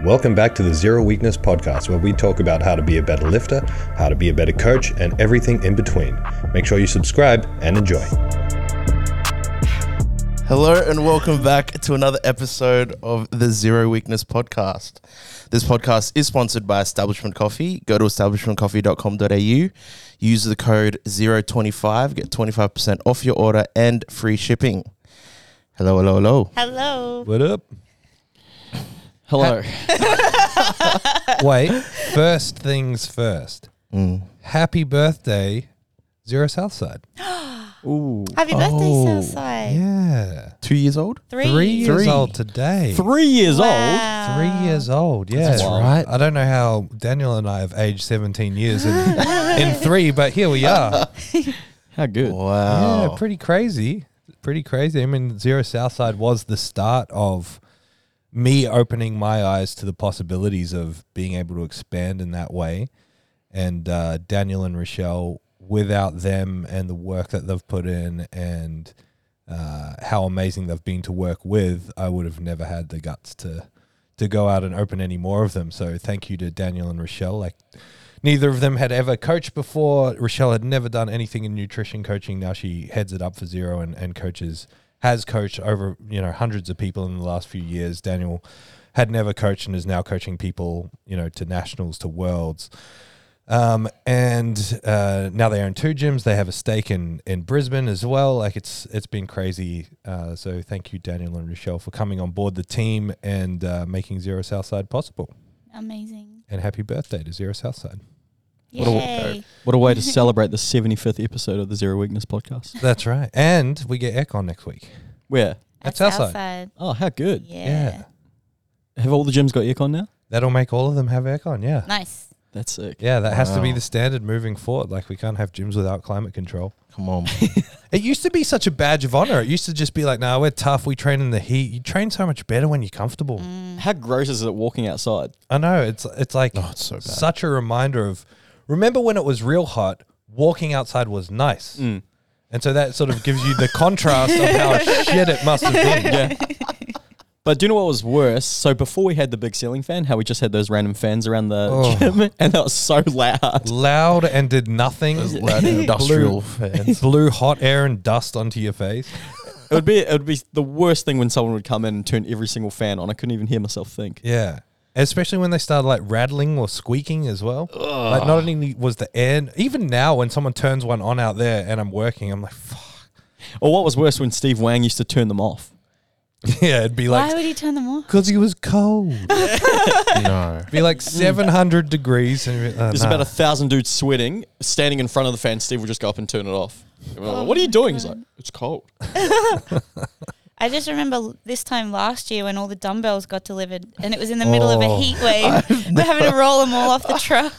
Welcome back to the Zero Weakness Podcast, where we talk about how to be a better lifter, how to be a better coach, and everything in between. Make sure you subscribe and enjoy. Hello and welcome back to another episode of the Zero Weakness Podcast. This podcast is sponsored by Establishment Coffee. Go to establishmentcoffee.com.au, use the code 025, get 25% off your order and free shipping. Hello, hello, hello. Hello. What up? Hello. Wait, first things first. Mm. Happy birthday, Zero Southside. Ooh. Happy birthday, Oh, Southside. Yeah. Two years old? Three. Three years Three. old today. Three years old. Wow. Three years old, yeah. That's right. I don't know how Daniel and I have aged 17 years in, in three, but here we are. How good. Wow. Yeah, pretty crazy. Pretty crazy. I mean, Zero Southside was the start of me opening my eyes to the possibilities of being able to expand in that way. And uh, Daniel and Rochelle, without them and the work that they've put in and uh, how amazing they've been to work with, I would have never had the guts to to go out and open any more of them. So thank you to Daniel and Rochelle. Like neither of them had ever coached before. Rochelle had never done anything in nutrition coaching. Now she heads it up for Zero and, and coaches has coached over you know hundreds of people in the last few years. Daniel had never coached and is now coaching people you know to nationals to worlds. Um, and uh, now they own two gyms. They have a stake in, in Brisbane as well. Like it's it's been crazy. Uh, so thank you, Daniel and Rochelle, for coming on board the team and uh, making Zero Southside possible. Amazing. And happy birthday to Zero Southside. What a- What a way to celebrate the 75th episode of the Zero Weakness podcast. That's right. And we get aircon next week. Where? That's At Southside. Southside. Oh, how good. Yeah. Have all the gyms got aircon now? That'll make all of them have aircon. Yeah. Nice. That's sick. Yeah, that has to be the standard moving forward. Like we can't have gyms without climate control. Come on. It used to be such a badge of honor. It used to just be like, "No, we're tough. We train in the heat. You train so much better when you're comfortable." Mm. How gross is it walking outside? I know. It's it's like Oh, it's so bad. such a reminder of remember when it was real hot, walking outside was nice. Mm. And so that sort of gives you the contrast of how shit it must have been. Yeah. But do you know what was worse? So before we had the big ceiling fan, how we just had those random fans around the Oh. gym, and that was so loud. Loud and did nothing. Loud industrial fans. Blew hot air and dust onto your face. It would be it would be the worst thing when someone would come in and turn every single fan on. I couldn't even hear myself think. Yeah. Especially when they started like rattling or squeaking as well. Like not only was the air, even now when someone turns one on out there and I'm working, I'm like, fuck. Or what was worse when Steve Wang used to turn them off. Yeah, it'd be like Why would he turn them off? because he was cold. no. It'd be like 700 degrees. And you'd be, uh, There's nah. about a thousand dudes sweating, standing in front of the fan. Steve would just go up and turn it off. And we're like, what are you doing? He's like, it's cold. I just remember this time last year when all the dumbbells got delivered and it was in the middle of a Oh. heat wave. We're having to roll them all off the truck.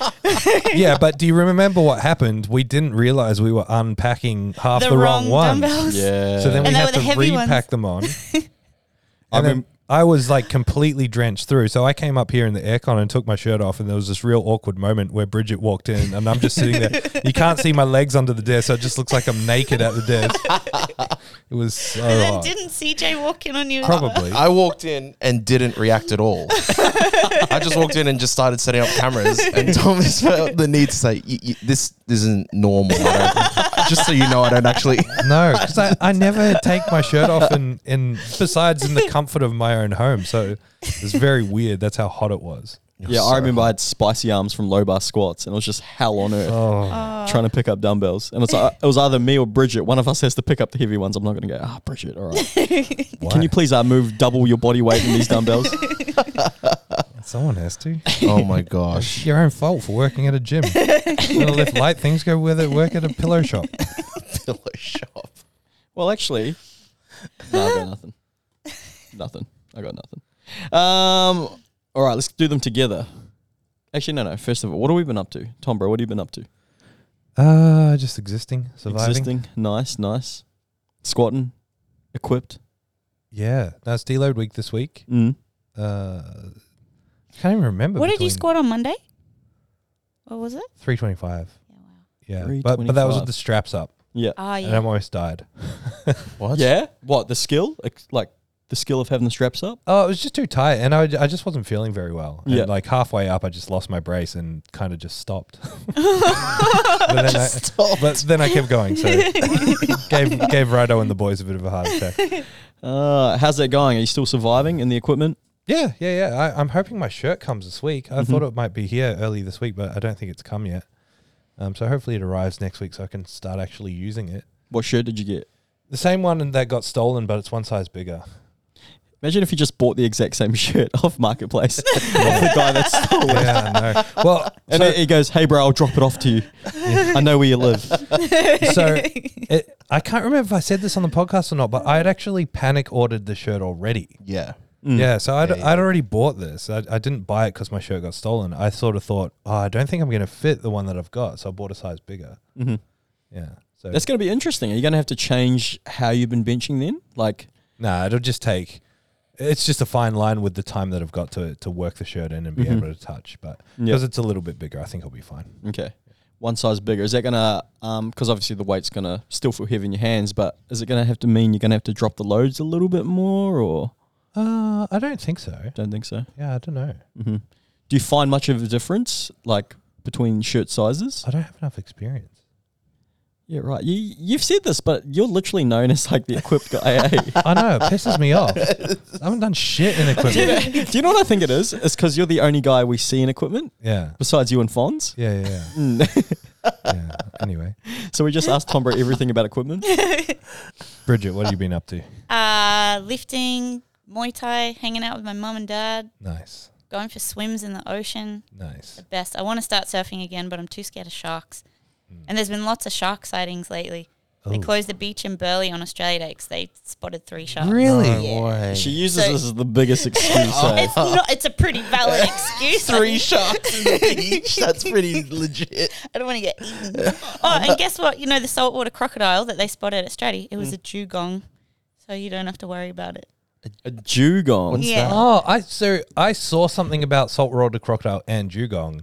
yeah, but do you remember what happened? We didn't realize we were unpacking half the, the wrong, wrong ones. dumbbells. Yeah. So then we And they had were to the heavy ones. repack them on. I And then remem- I was like completely drenched through. So I came up here in the aircon and took my shirt off, and there was this real awkward moment where Bridget walked in, and I'm just sitting there. You can't see my legs under the desk, so it just looks like I'm naked at the desk. It was so and then hot. didn't CJ walk in on you? Probably. I walked in and didn't react at all. I just walked in and just started setting up cameras, and Thomas felt the need to say, "Y- y- "This isn't normal." I don't- just so you know, I don't actually. No, because I, I never take my shirt off in, in besides in the comfort of my own home. So it's very weird. That's how hot it was. yeah, I remember I had spicy arms from low bar squats, and it was just hell on earth Oh, trying to pick up dumbbells. And it's like, it was either me or Bridget. One of us has to pick up the heavy ones. I'm not going to go, ah, Bridget, all right. Can you please uh, move double your body weight in these dumbbells? Someone has to. Oh my gosh! It's your own fault for working at a gym. you want to light things? Go with it. Work at a pillow shop. Pillow shop. well, actually, no, I got nothing. Nothing. I got nothing. Um, all right, let's do them together. Actually, no, no. First of all, what have we been up to? Tom, bro, what have you been up to? Uh, just existing, surviving. Existing. Nice, nice. Squatting. Equipped. Yeah, that's deload week this week. Mm. Uh, can't even remember. What did you between squat on Monday? What was it? 325. Yeah, wow. Yeah, but but that was 325. with the straps up, Yeah. Ah, and I yeah. almost died. What? Yeah. What the skill? Ex- Like the skill of having the straps up? Oh, it was just too tight, and I, I just wasn't feeling very well. And Yeah. like halfway up, I just lost my brace and kind of just stopped. but, then I, but then I kept going, so gave gave Rido and the boys a bit of a heart attack. Uh, how's that going? Are you still surviving in the equipment? Yeah, yeah, yeah. I, I'm hoping my shirt comes this week. I Mhm. thought it might be here early this week, but I don't think it's come yet. Um, so hopefully it arrives next week, so I can start actually using it. What shirt did you get? The same one that got stolen, but it's one size bigger. Imagine if you just bought the exact same shirt off Marketplace off the guy that stole it. yeah, I know. Well, And so, he goes, "Hey, bro, I'll drop it off to you. I know where you live." so it, I can't remember if I said this on the podcast or not, but I had actually panic ordered the shirt already. Yeah. Mm. Yeah, so I'd. I'd already bought this. I, I didn't buy it because my shirt got stolen. I sort of thought, oh, I don't think I'm going to fit the one that I've got, so I bought a size bigger. hmm Yeah. So That's going to be interesting. Are you going to have to change how you've been benching then? Like, Nah, it'll just take. It's just a fine line with the time that I've got to to work the shirt in and be Mhm. able to touch. But because it's a little bit bigger, I think I'll be fine. okay, one size bigger. Is that going to, um, because obviously the weight's going to still feel heavy in your hands, but is it going to have to mean you're going to have to drop the loads a little bit more, or Uh, I don't think so. don't think so? Yeah, I don't know. hmm Do you find much of a difference, like between shirt sizes? I don't have enough experience. Yeah, right. You you've said this, but you're literally known as like the equipped guy. eh? I know it pisses me off. I haven't done shit in equipment. Do you know what I think it is? It's because you're the only guy we see in equipment Yeah, besides you and Fonz. yeah, yeah. yeah. Mm. yeah. Anyway, so we just asked Tom Bro everything about equipment. Bridget, what have you been up to? uh, lifting, Muay Thai, hanging out with my mum and dad, Nice, going for swims in the ocean. nice. The best. I want to start surfing again, but I'm too scared of sharks. Mm. And there's been lots of shark sightings lately. They Oh. closed the beach in Burleigh on Australia Day because they spotted three sharks. Really? No Yeah. way. She uses So- this as the biggest excuse. eh? It's not. It's a pretty valid excuse. Three sharks in the beach. That's pretty legit. I don't want to get eaten. oh, and guess what? You know the saltwater crocodile that they spotted at Straddie? It Mm. was a dugong, so you don't have to worry about it. A dugong. What's Yeah. that? Oh, I so I saw something about saltwater crocodile and dugong,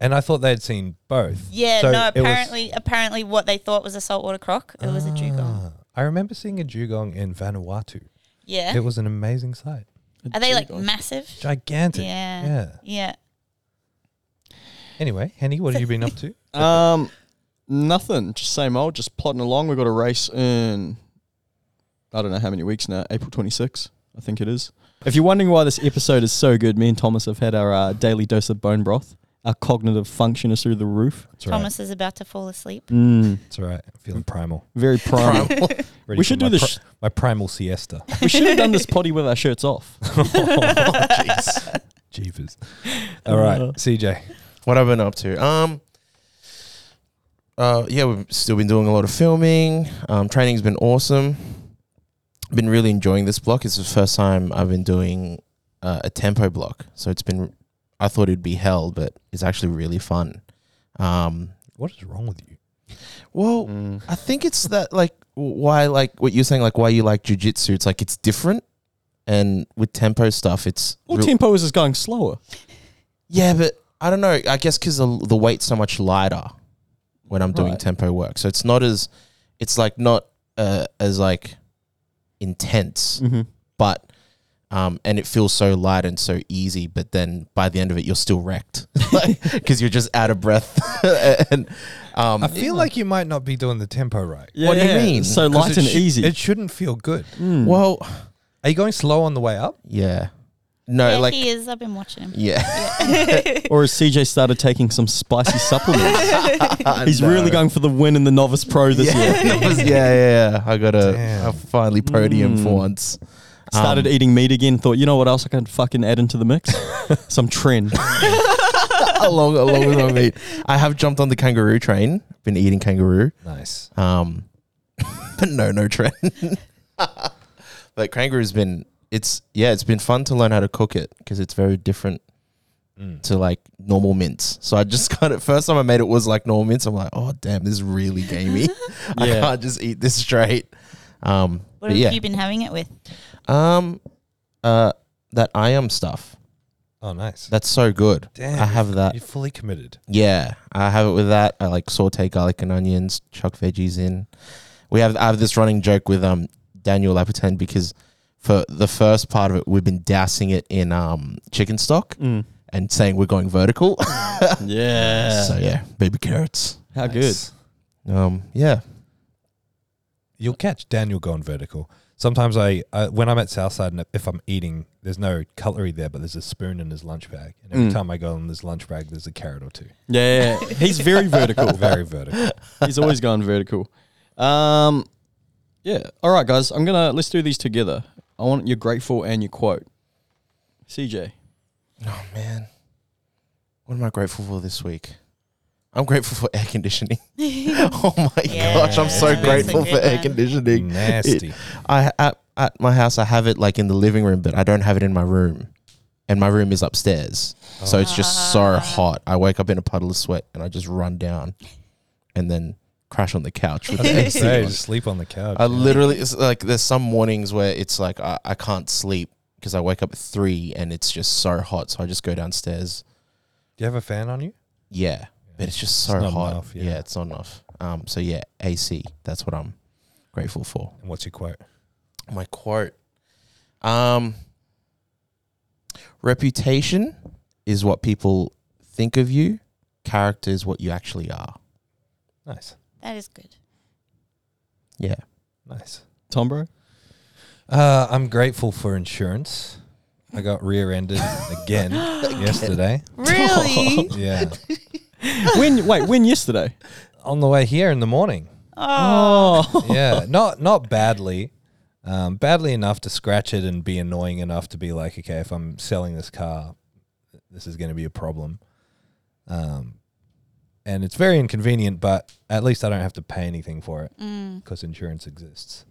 and I thought they'd seen both. Yeah, So no. it was- Apparently, apparently, what they thought was a saltwater croc, it was a dugong. Ah, I remember seeing a dugong in Vanuatu. Yeah. It was an amazing sight, A Are they like massive? gigantic. Yeah. Yeah. Yeah. Anyway, Henny, what have you been up to? Um, nothing. Just same old. Just plodding along. We've got a race in. I don't know how many weeks now. April 26, I think it is. If you're wondering why this episode is so good, me and Thomas have had our uh, daily dose of bone broth. Our cognitive function is through the roof. It's all right. Thomas is about to fall asleep. Mm, It's all right. I'm feeling primal. very primal. Ready We for should my do this. pri- my primal siesta. we should have done this potty with our shirts off. Jeez. Jeepers. All right, Uh. CJ. What I've been up to? Um. Uh, yeah, we've still been doing a lot of filming. Um, training's been awesome. Been really enjoying this block. It's the first time I've been doing uh, a tempo block, so it's been. I thought it'd be hell, but it's actually really fun. Um, What is wrong with you? well, Mm. I think it's that like why like what you're saying like why you like jujitsu. It's like it's different, and with tempo stuff, it's Well, real- tempo is just going slower. Yeah, but I don't know. I guess because the, the weight's so much lighter when I'm doing Right. tempo work, so it's not as it's like not uh, as like intense, Mm-hmm. but um, and it feels so light and so easy. But then by the end of it, you're still wrecked, because you're just out of breath. and um, I feel like you might not be doing the tempo right. Yeah, What do you mean? So light and should- easy. It shouldn't feel good. Mm. well, Are you going slow on the way up? yeah, no, yeah, like he is. I've been watching him. yeah, or has CJ started taking some spicy supplements? He's No. really going for the win in the novice pro this yeah, year. that yeah, yeah, yeah. I got a, a finally podium Mm. for once. Started Um, eating meat again. Thought, you know what else I can fucking add into the mix? some tren. along along with my meat. I have jumped on the kangaroo train. Been eating kangaroo. Nice. Um, but no, no tren. but kangaroo's been it's yeah, it's been fun to learn how to cook it because it's very different Mm. to like normal mints. So I just kind of first time I made it was like normal mints. I'm like, oh damn, this is really gamey. I can't just eat this straight. Um, What have yeah, you been having it with? um, uh, that I am stuff. Oh, nice. That's so good. Damn, I have that. You're fully committed. Yeah, I have it with that. I like saute garlic and onions, chuck veggies in. We have I have this running joke with um Daniel Lapitan because for the first part of it, we've been dousing it in um, chicken stock Mm. and saying we're going vertical. Yeah. so yeah, baby carrots. How Nice. Um, yeah. You'll catch Daniel going vertical. Sometimes I, uh, when I'm at Southside, and if I'm eating, there's no cutlery there, but there's a spoon in his lunch bag. And every Mm. time I go in his lunch bag, there's a carrot or two. good. Yeah. He's very vertical. Very vertical. He's always gone vertical. Um, yeah. All right, guys. I'm gonna let's do these together. I want your grateful and your quote. CJ. Oh man, what am I grateful for this week? I'm grateful for air conditioning. oh my Yeah, gosh, I'm so that's grateful for air conditioning. Nasty. I at, at my house I have it like in the living room, but I don't have it in my room, and my room is upstairs, so it's just so Ah. hot. I wake up in a puddle of sweat and I just run down, and then crash on the couch with the Hey, on. just sleep on the couch. I yeah. literally it's like there's some mornings where it's like I, I can't sleep because I wake up at three and it's just so hot, so I just go downstairs. Do you have a fan on you? Yeah, but it's just It's so not hot. enough, yeah. yeah. it's not enough. Um, so yeah, AC. That's what I'm grateful for. And what's your quote? My quote. Um, reputation is what people think of you. Character is what you actually are. Nice. That is good. Yeah. Nice. Tom, bro. Uh, I'm grateful for insurance. I got rear-ended again yesterday. Really? Yeah, when wait, when yesterday? on the way here in the morning. oh. Oh. Yeah, not not badly, um, badly enough to scratch it and be annoying enough to be like, okay, if I'm selling this car, this is going to be a problem. Um, and it's very inconvenient, but at least I don't have to pay anything for it Mm. because insurance exists.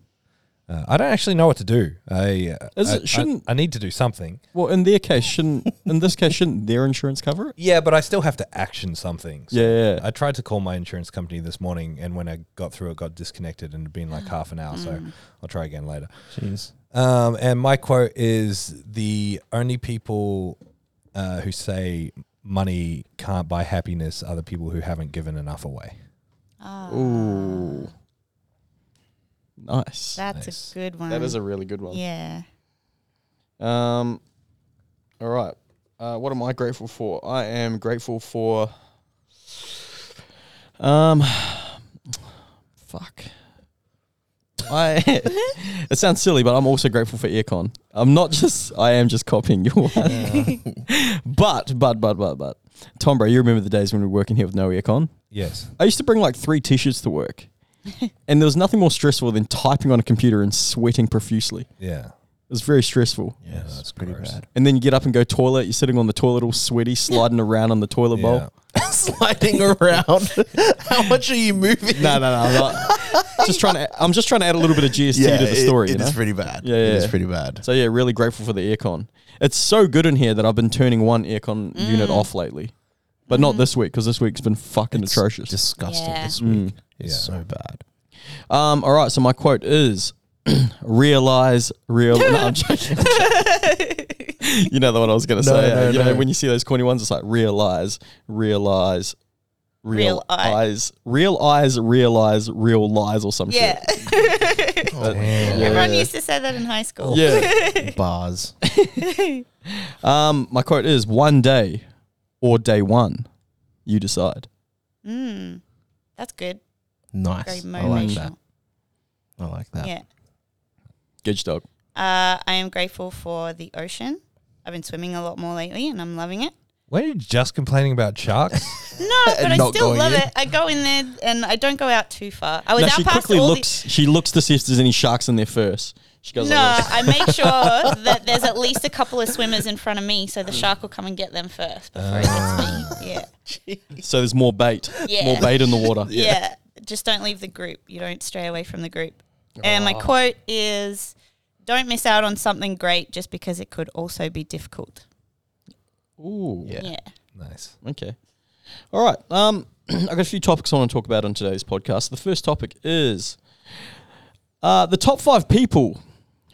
Uh, I don't actually know what to do. I, uh, Is I- it- shouldn't- I, I need to do something. Well, in their case, shouldn't in this case shouldn't their insurance cover it? Yeah, but I still have to action something. So Yeah, yeah. I tried to call my insurance company this morning, and when I got through, it got disconnected and it'd been like half an hour. So Mm. I'll try again later. Jeez. Um, and my quote is the only people uh, who say money can't buy happiness are the people who haven't given enough away. Ah, Ooh. Nice. That's Nice. a good one. that is a really good one. yeah. Um, all right. Uh, what am I grateful for? I am grateful for. Um, fuck. I. it sounds silly, but I'm also grateful for aircon. I'm not just. I am just copying your one. but but but but but. Tom, bro, you remember the days when we were working here with no aircon? Yes. I used to bring like three t-shirts to work, and there was nothing more stressful than typing on a computer and sweating profusely. Yeah. It was very stressful. Yeah, Yeah, that's that's pretty gross. bad. And then you get up and go toilet. You're sitting on the toilet all sweaty, sliding around on the toilet bowl. Sliding around. How much are you moving? No, no, no. I'm not. just trying to. I'm just trying to add a little bit of GST to the story. It, you know? it's pretty bad. Yeah, It yeah. is pretty bad. so yeah, really grateful for the aircon. It's so good in here that I've been turning one aircon unit off lately, but not this week because this week's been fucking It's atrocious. Disgusting Yeah. this week. Mm. It's Yeah. so bad. Um. All right. So my quote is. realize real no, I'm joking. you know the one I was gonna No, say. no, uh, you know no. when you see those corny ones, it's like realize, realize, real, Real eye. eyes, real eyes, realize, real lies, or some Yeah. shit. Oh, Damn. Everyone used to say that in high school. Yeah. Bars. Um, my quote is one day or day one, you decide. Mm. That's good. Nice. Very I like that. I like that. Yeah. Good dog. Uh, I am grateful for the ocean. I've been swimming a lot more lately and I'm loving it. Were you just complaining about sharks? No, but I not still going love in. it. I go in there and I don't go out too far. I was No, out she past quickly all looks. She looks to see if there's any sharks in there first. She the. goes. No, like this. I make sure that there's at least a couple of swimmers in front of me, so the shark will come and get them first before it gets me. Yeah, So there's more bait. Yeah. More bait in the water. yeah. Just don't leave the group. You don't stray away from the group. And my quote is, "Don't miss out on something great just because it could also be difficult." Ooh. Yeah. Yeah. nice. Okay. All right. Um, I've got a few topics I want to talk about on today's podcast. The first topic is uh, the top five people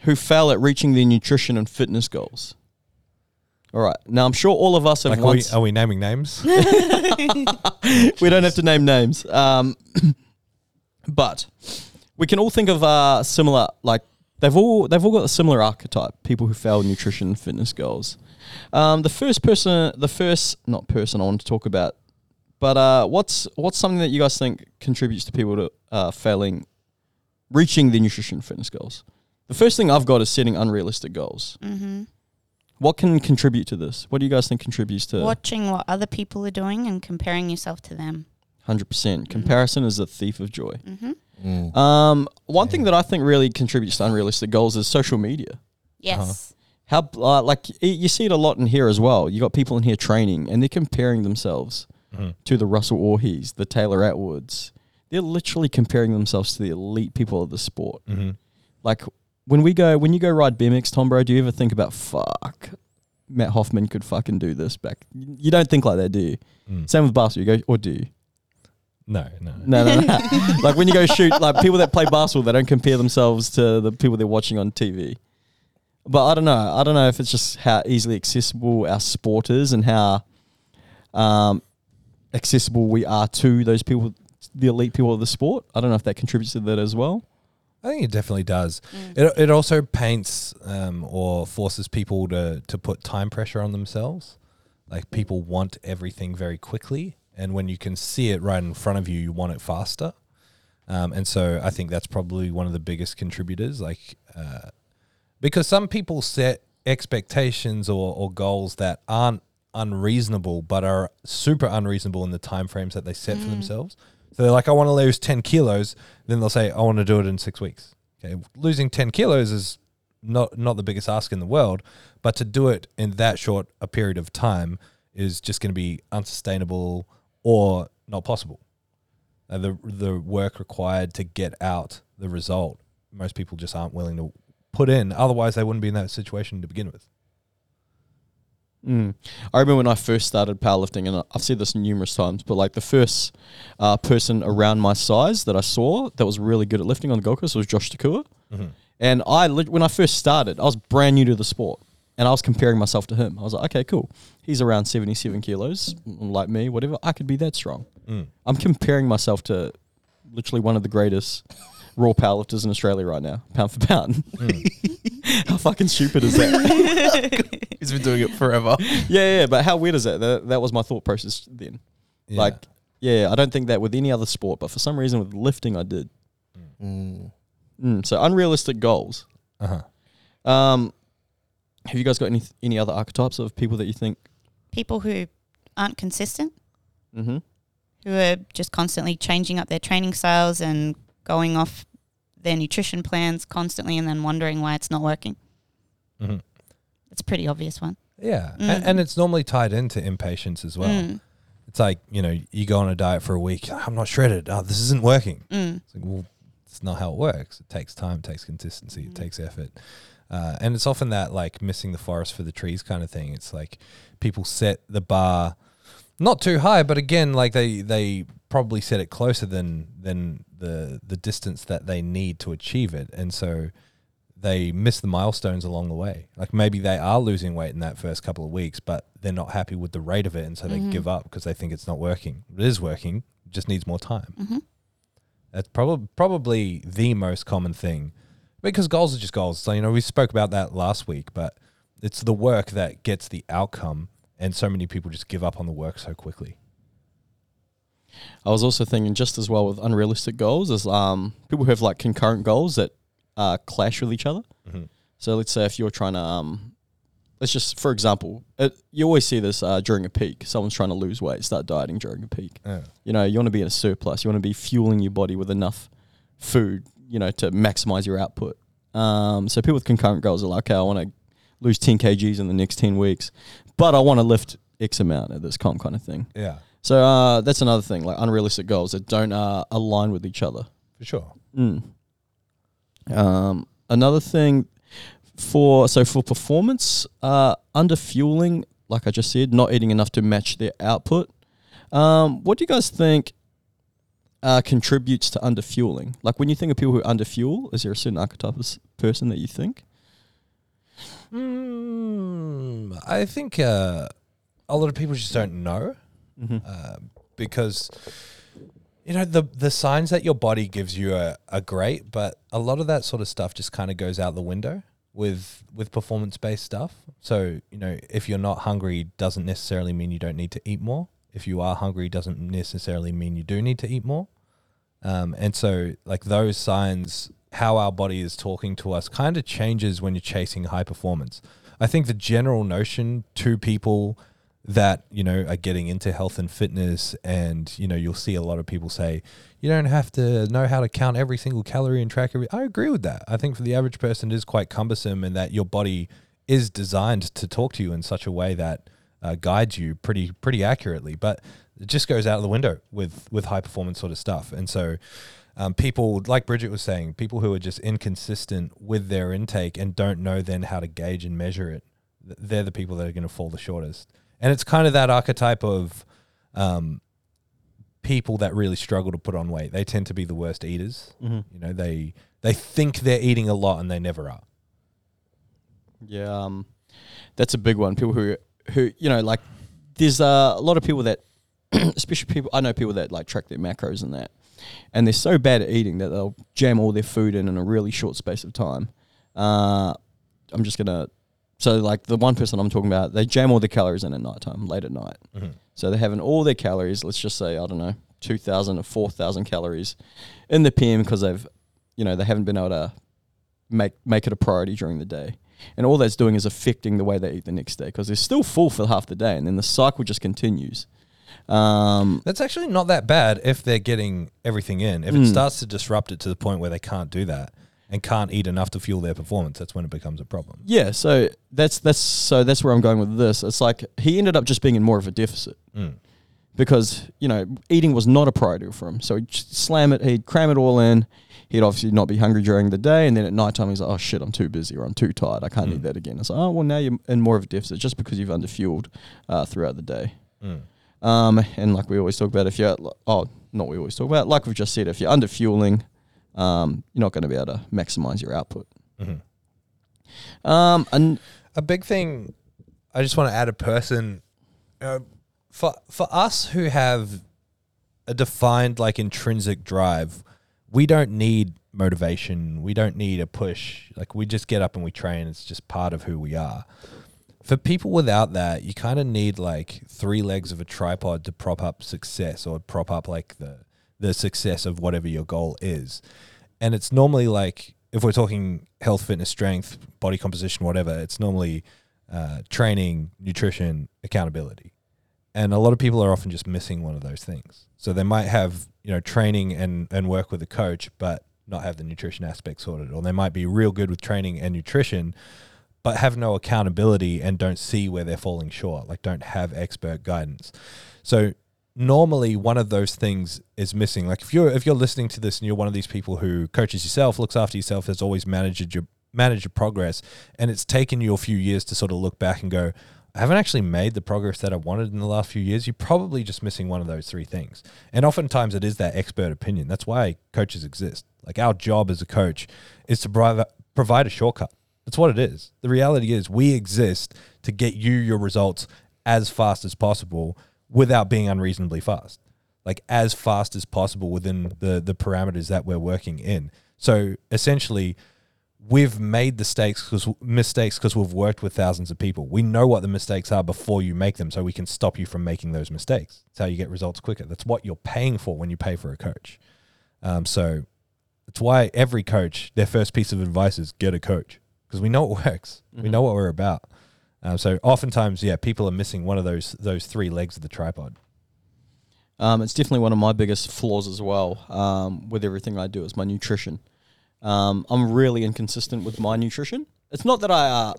who fail at reaching their nutrition and fitness goals. All right. Now, I'm sure all of us have Like, are we, are we naming names? we don't have to name names. Um, but we can all think of uh, similar like they've all they've all got a similar archetype. People who fail nutrition and fitness goals. Um, the first person, the first not person I want to talk about, but uh, what's what's something that you guys think contributes to people to uh, failing, reaching the nutrition and fitness goals? The first thing I've got is setting unrealistic goals. Mm-hmm. What can contribute to this? What do you guys think contributes to? Watching what other people are doing and comparing yourself to them. Hundred percent. Comparison is a thief of joy. Mm-hmm. Mm. Um, one thing that I think really contributes to unrealistic goals is social media. Yes. How uh, like y- you see it a lot in here as well. You got people in here training, and they're comparing themselves Mhm. to the Russel Orhiis, the Taylor Atwoods. They're literally comparing themselves to the elite people of the sport. Mm-hmm. Like when we go, when you go ride BMX, Tom, bro, do you ever think about fuck? Mat Hoffman could fucking do this back. You don't think like that, do you? Mm. Same with basketball. You go, or do you? No, no. No, no, no. like when you go shoot, like people that play basketball, they don't compare themselves to the people they're watching on TV. But I don't know. I don't know if it's just how easily accessible our sport is and how um, accessible we are to those people, the elite people of the sport. I don't know if that contributes to that as well. I think it definitely does. It, it also paints um, or forces people to, to put time pressure on themselves. Like people want everything very quickly. And when you can see it right in front of you, you want it faster. Um, and so I think that's probably one of the biggest contributors. Like, uh, because some people set expectations or, or goals that aren't unreasonable, but are super unreasonable in the time frames that they set for themselves. So they're like, I want to lose 10 kilos. Then they'll say, I want to do it in six weeks. Okay. Losing 10 kilos is not, not the biggest ask in the world, but to do it in that short a period of time is just going to be unsustainable or not possible. Uh, the, the work required to get out the result, most people just aren't willing to put in. Otherwise, they wouldn't be in that situation to begin with. Mm. I remember when I first started powerlifting, and I've said this numerous times, but like the first uh, person around my size that I saw that was really good at lifting on the Gold Coast was Josh Takua. And I, when I first started, I was brand new to the sport, and I was comparing myself to him. I was like, okay, cool. He's around seventy-seven kilos, like me, whatever. I could be that strong. Mm. I'm comparing myself to literally one of the greatest raw powerlifters in Australia right now, pound for pound. How fucking stupid is that? He's been doing it forever. yeah, yeah, but how weird is that? That, that was my thought process then. Yeah. Like, yeah, I don't think that with any other sport, but for some reason with lifting, I did. Mm. Mm, so unrealistic goals. uh-huh. Um, have you guys got any any other archetypes of people that you think? People who aren't consistent, Mm-hmm. who are just constantly changing up their training styles and going off their nutrition plans constantly and then wondering why it's not working. Mhm. It's a pretty obvious one. Yeah. Mm. And, and it's normally tied into impatience as well. Mm, It's like, you know, you go on a diet for a week. I'm not shredded. Oh, this isn't working. mm, It's like, well, it's not how it works. It takes time, it takes consistency, it takes effort. Uh, and it's often that like missing the forest for the trees kind of thing. It's like people set the bar not too high, but again, like they they probably set it closer than than the the distance that they need to achieve it, and so they miss the milestones along the way. Like maybe they are losing weight in that first couple of weeks, but they're not happy with the rate of it, and so they Mhm. give up because they think it's not working. It is working, just needs more time. hmm That's probably probably the most common thing, because goals are just goals. So you know we spoke about that last week, but it's the work that gets the outcome, and so many people just give up on the work so quickly. I was also thinking just as well with unrealistic goals as um people who have like concurrent goals that uh, clash with each other. Mhm. So let's say if you're trying to um, let's just for example, it, you always see this uh, during a peak. Someone's trying to lose weight, start dieting during a peak. Yeah. You know, you want to be in a surplus. You want to be fueling your body with enough food, you know, to maximize your output. Um, so people with concurrent goals are like, okay, I want to lose 10 kgs in the next 10 weeks, but I want to lift X amount at this comp kind of thing. Yeah, So uh, that's another thing, like unrealistic goals that don't uh, align with each other. for sure. Mm. Um, another thing for so for performance, uh, under fueling, like I just said, not eating enough to match their output. Um, what do you guys think uh, contributes to under fueling? Like when you think of people who under fuel, is there a certain archetype of person that you think? Mm, I think uh, a lot of people just don't know. Mm-hmm. uh, because you know the the signs that your body gives you are, are great, but a lot of that sort of stuff just kind of goes out the window with with performance based stuff. So you know, if you're not hungry, doesn't necessarily mean you don't need to eat more. If you are hungry, doesn't necessarily mean you do need to eat more. Um, and so, like those signs, how our body is talking to us, kind of changes when you're chasing high performance. I think the general notion to people that you know are getting into health and fitness and you know you'll see a lot of people say you don't have to know how to count every single calorie and track every i agree with that i think for the average person it is quite cumbersome and that your body is designed to talk to you in such a way that uh, guides you pretty pretty accurately but it just goes out of the window with with high performance sort of stuff and so um, people like bridget was saying people who are just inconsistent with their intake and don't know then how to gauge and measure it they're the people that are going to fall the shortest and it's kind of that archetype of um, people that really struggle to put on weight. They tend to be the worst eaters. Mm-hmm. You know, they they think they're eating a lot and they never are. Yeah, um, that's a big one. People who who you know like there's uh, a lot of people that, especially people I know people that like track their macros and that, and they're so bad at eating that they'll jam all their food in in a really short space of time. Uh, I'm just gonna. So like the one person I'm talking about, they jam all their calories in at night time, late at night. Mm-hmm. So they're having all their calories. Let's just say I don't know, two thousand or four thousand calories in the PM because they've, you know, they haven't been able to make make it a priority during the day. And all that's doing is affecting the way they eat the next day because they're still full for half the day, and then the cycle just continues. Um, That's actually not that bad if they're getting everything in. If it Mm. starts to disrupt it to the point where they can't do that and can't eat enough to fuel their performance, that's when it becomes a problem. yeah, so that's that's so that's where I'm going with this. It's like he ended up just being in more of a deficit Mm. because you know eating was not a priority for him. So he'd just slam it, he'd cram it all in. He'd obviously not be hungry during the day, and then at night time he's like, "Oh shit, I'm too busy or I'm too tired. I can't eat that again." It's like, "Oh well, now you're in more of a deficit just because you've underfueled uh, throughout the day." Um, and like we always talk about, if you're oh, not we always talk about, like we've just said, if you're underfueling, um, you're not going to be able to maximize your output. Mhm. Um, and a big thing I just want to add a person uh, for for us who have a defined like intrinsic drive we don't need motivation we don't need a push like we just get up and we train it's just part of who we are for people without that you kind of need like three legs of a tripod to prop up success or prop up like the the success of whatever your goal is. And it's normally like if we're talking health fitness strength body composition whatever it's normally uh, training nutrition accountability. And a lot of people are often just missing one of those things. So they might have you know training and and work with a coach but not have the nutrition aspect sorted or they might be real good with training and nutrition but have no accountability and don't see where they're falling short like don't have expert guidance so normally one of those things is missing like if you're if you're listening to this and you're one of these people who coaches yourself looks after yourself has always managed your manage your progress and it's taken you a few years to sort of look back and go I haven't actually made the progress that I wanted in the last few years. You're probably just missing one of those three things. And oftentimes it is that expert opinion. That's why coaches exist. Like our job as a coach is to provide, provide a shortcut. That's what it is. The reality is we exist to get you your results as fast as possible without being unreasonably fast. Like as fast as possible within the the parameters that we're working in. So essentially we've made the stakes because mistakes because we've worked with thousands of people. We know what the mistakes are before you make them, so we can stop you from making those mistakes. That's how you get results quicker. That's what you're paying for when you pay for a coach. Um, so it's why every coach, their first piece of advice is get a coach because we know it works. We know what we're about. Um, so oftentimes, yeah, people are missing one of those those three legs of the tripod. um, it's definitely one of my biggest flaws as well um, with everything I do is my nutrition. Um, I'm really inconsistent with my nutrition. It's not that I, uh,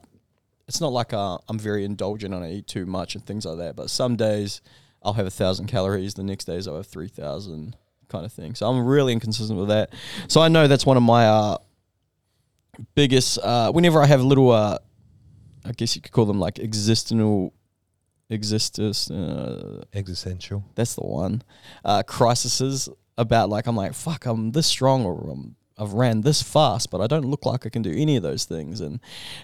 it's not like uh, I'm very indulgent and I eat too much and things like that. But some days I'll have a thousand calories, the next days I'll have three thousand, kind of thing. So I'm really inconsistent with that. So I know that's one of my uh, biggest. Uh, whenever I have little, uh, I guess you could call them like existential, existence. Uh, Existential. that's the one. Uh, crises about like I'm like fuck I'm this strong or um, I've ran this fast, but I don't look like I can do any of those things, and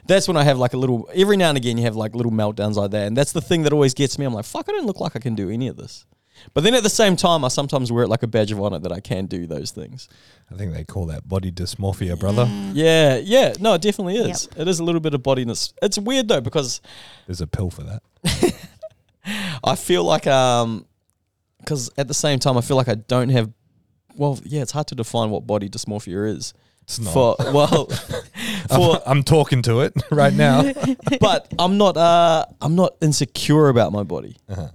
that's when I have like a little. Every now and again, you have like little meltdowns like that, and that's the thing that always gets me. I'm like fuck, I don't look like I can do any of this. But then at the same time, I sometimes wear it like a badge of honor that I can do those things. I think they call that body dysmorphia, brother. Mm. Yeah, yeah. No, it definitely is. It is a little bit of bodiness. It's weird though because There's a pill for that. I feel like um because at the same time I feel like I don't have well, yeah, it's hard to define what body dysmorphia is. It's not. For well for I'm, I'm talking to it right now. but I'm not uh I'm not insecure about my body. Uh-huh.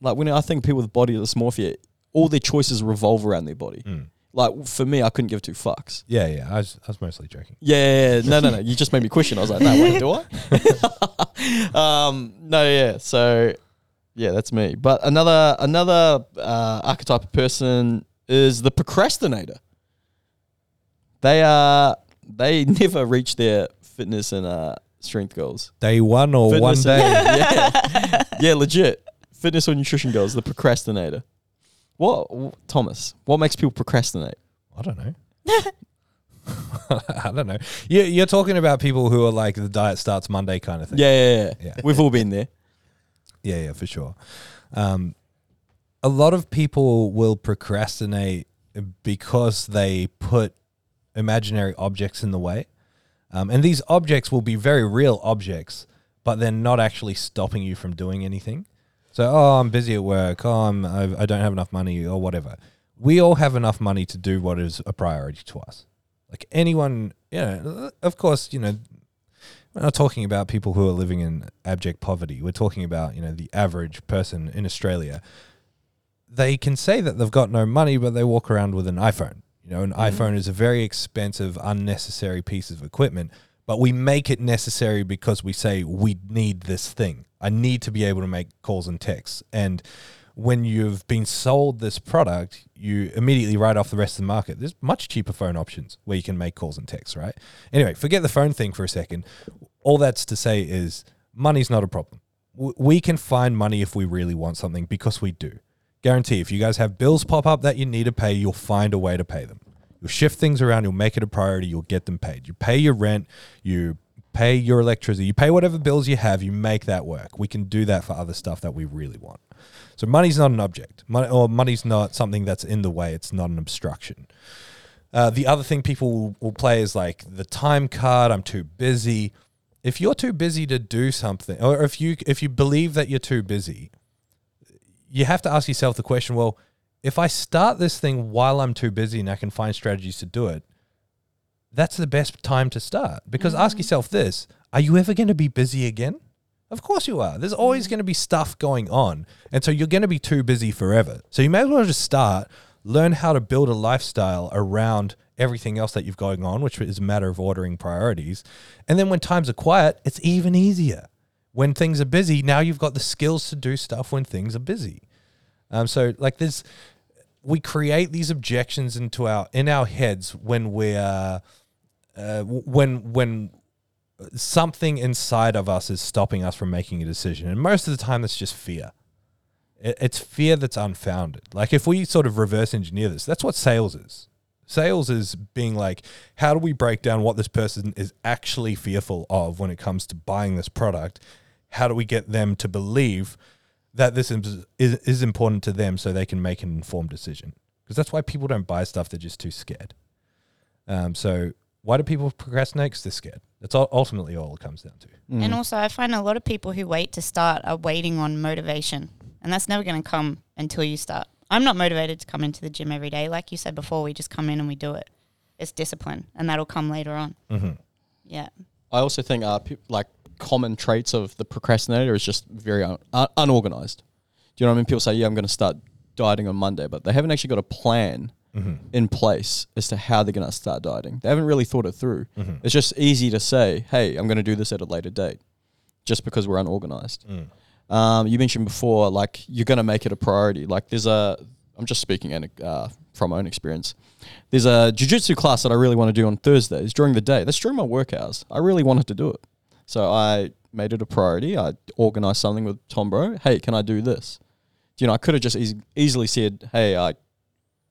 Like when I think people with body dysmorphia, all their choices revolve around their body. Mm. Like for me, I couldn't give two fucks. Yeah, yeah. I was, I was mostly joking. Yeah, yeah, yeah. no, no, no. You just made me question. I was like, no, wait, do I? um, no, yeah. So, yeah, that's me. But another another uh, archetype of person is the procrastinator. They are they never reach their fitness and uh, strength goals. Day one or one day. and- yeah, yeah, legit. Fitness or nutrition goals. The procrastinator. What, Thomas? What makes people procrastinate? I don't know. I don't know. You, you're talking about people who are like the diet starts Monday kind of thing. Yeah, yeah, yeah. Yeah. We've all been there. Yeah, yeah, for sure. Um, a lot of people will procrastinate because they put imaginary objects in the way. Um, and these objects will be very real objects, but they're not actually stopping you from doing anything. So, oh, I'm busy at work. Oh, I'm, I, I don't have enough money or whatever. We all have enough money to do what is a priority to us. Like anyone, you know, of course, you know, we're not talking about people who are living in abject poverty. We're talking about, you know, the average person in Australia. They can say that they've got no money, but they walk around with an iPhone. You know, an mm-hmm. iPhone is a very expensive, unnecessary piece of equipment, but we make it necessary because we say we need this thing. I need to be able to make calls and texts. And when you've been sold this product, you immediately write off the rest of the market. There's much cheaper phone options where you can make calls and texts, right? Anyway, forget the phone thing for a second. All that's to say is money's not a problem. We can find money if we really want something because we do. Guarantee if you guys have bills pop up that you need to pay, you'll find a way to pay them. You'll shift things around, you'll make it a priority, you'll get them paid. You pay your rent, you pay your electricity, you pay whatever bills you have, you make that work. We can do that for other stuff that we really want. So money's not an object, Money, or money's not something that's in the way. It's not an obstruction. Uh, the other thing people will, play is like the time card. I'm too busy. If you're too busy to do something, or if you if you believe that you're too busy, you have to ask yourself the question: Well, if I start this thing while I'm too busy and I can find strategies to do it, that's the best time to start. Because ask yourself this: Are you ever going to be busy again? Of course you are. There's always going to be stuff going on. And so you're going to be too busy forever. So you may as well just start, learn how to build a lifestyle around everything else that you've going on, which is a matter of ordering priorities. And then when times are quiet, it's even easier. When things are busy, now you've got the skills to do stuff when things are busy. Um, so like there's we create these objections into our in our heads when we're uh, when when something inside of us is stopping us from making a decision. And most of the time, it's just fear. It- It's fear that's unfounded. Like if we sort of reverse engineer this, that's what sales is. Sales is being like, how do we break down what this person is actually fearful of when it comes to buying this product? How do we get them to believe that this is, is, is important to them so they can make an informed decision? Because that's why people don't buy stuff, they're just too scared. Um, so why do people procrastinate? Because they're scared. That's ul- ultimately all it comes down to. Mm. And also, I find a lot of people who wait to start are waiting on motivation, and that's never going to come until you start. I'm not motivated to come into the gym every day. Like you said before, we just come in and we do it. It's discipline, and that'll come later on. Mm-hmm. Yeah. I also think uh, pe- like common traits of the procrastinator is just very un- un- unorganized. Do you know what I mean? People say, "Yeah, I'm going to start dieting on Monday," but they haven't actually got a plan Mm-hmm. in place as to how they're going to start dieting. They haven't really thought it through. Mm-hmm. It's just easy to say, "Hey, I'm going to do this at a later date," just because we're unorganized. Mm. Um, you mentioned before, like you're going to make it a priority. Like there's a, I'm just speaking in, uh, from my own experience. There's a jujitsu class that I really want to do on Thursdays during the day. That's during my work hours. I really wanted to do it, so I made it a priority. I organized something with Tom Bro. Hey, can I do this? You know, I could have just eas- easily said, "Hey, I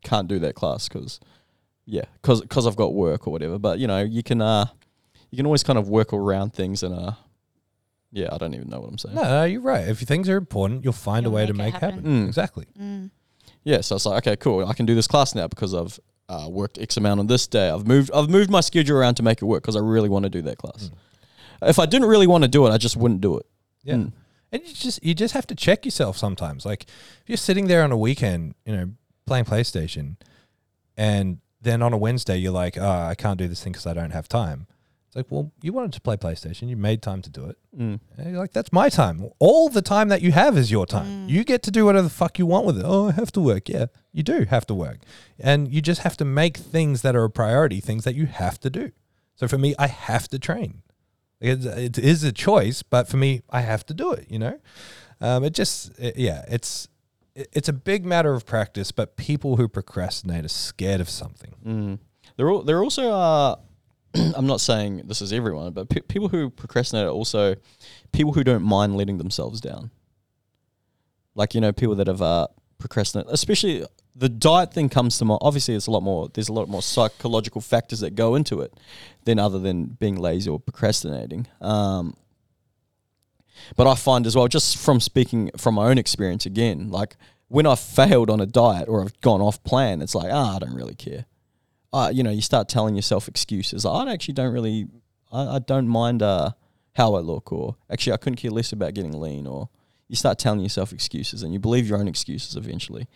can't do that class because, yeah, because cause I've got work or whatever." But you know, you can uh, you can always kind of work around things and uh, Yeah, I don't even know what I'm saying. No, no, you're right. If things are important, you'll find You'll a way to make make it happen. happen. Mm. Exactly. Mm. Yeah, so it's like, okay, cool. I can do this class now because I've uh, worked X amount on this day. I've moved I've moved my schedule around to make it work because I really want to do that class. If I didn't really want to do it, I just wouldn't do it. Yeah. Mm. And you just you just have to check yourself sometimes. Like if you're sitting there on a weekend, you know, playing PlayStation, and then on a Wednesday you're like, oh, I can't do this thing because I don't have time. It's like, well, you wanted to play PlayStation, you made time to do it. Mm. And you're like, that's my time. All the time that you have is your time. Mm. You get to do whatever the fuck you want with it. Oh, I have to work. Yeah, you do have to work. And you just have to make things that are a priority, things that you have to do. So for me, I have to train. It, it is a choice, but for me, I have to do it, you know? Um, it just, it- yeah, it's, it- it's a big matter of practice, but people who procrastinate are scared of something. Mm. There, al- there also are. I'm not saying this is everyone, but pe- people who procrastinate are also people who don't mind letting themselves down. Like you know, people that have uh, procrastinated, especially the diet thing comes to mind. Obviously, it's a lot more. There's a lot more psychological factors that go into it than other than being lazy or procrastinating. Um, but I find as well, just from speaking from my own experience again, like when I've failed on a diet or I've gone off plan, it's like, ah, I don't really care. Uh, you know, you start telling yourself excuses. I actually don't really, I, I don't mind uh, how I look, or actually, I couldn't care less about getting lean, or you start telling yourself excuses and you believe your own excuses eventually.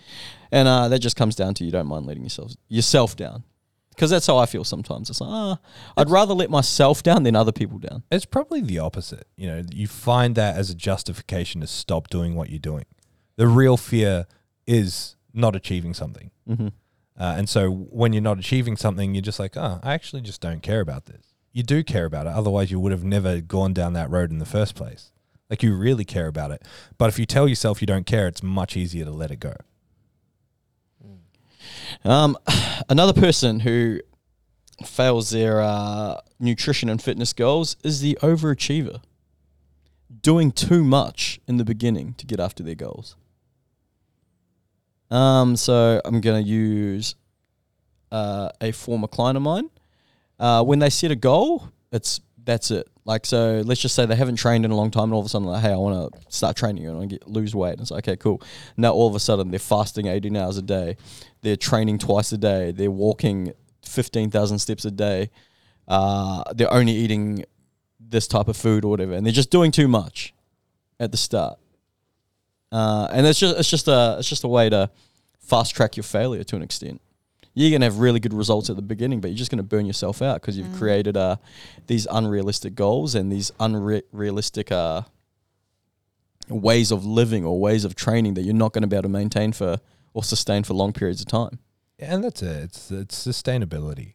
And uh, that just comes down to you don't mind letting yourself, yourself down. Because that's how I feel sometimes. It's like, ah, I'd rather let myself down than other people down. It's probably the opposite. You know, you find that as a justification to stop doing what you're doing. The real fear is not achieving something. Mm-hmm. Uh, and so when you're not achieving something, you're just like, oh, I actually just don't care about this. You do care about it. Otherwise, you would have never gone down that road in the first place. Like you really care about it. But if you tell yourself you don't care, it's much easier to let it go. Um, another person who fails their uh, nutrition and fitness goals is the overachiever, doing too much in the beginning to get after their goals. Um, so I'm gonna use uh, a former client of mine. Uh, when they set a goal, it's that's it. Like so, let's just say they haven't trained in a long time, and all of a sudden, like, hey, I want to start training, and I get lose weight. And it's like, okay, cool. Now all of a sudden, they're fasting 18 hours a day, they're training twice a day, they're walking 15,000 steps a day, uh, they're only eating this type of food or whatever, and they're just doing too much at the start. Uh, and it's just it's just a it's just a way to fast track your failure to an extent. You're gonna have really good results at the beginning, but you're just gonna burn yourself out because you've created uh, these unrealistic goals and these unrealistic uh, ways of living or ways of training that you're not going to be able to maintain for or sustain for long periods of time. and that's it. It's it's sustainability,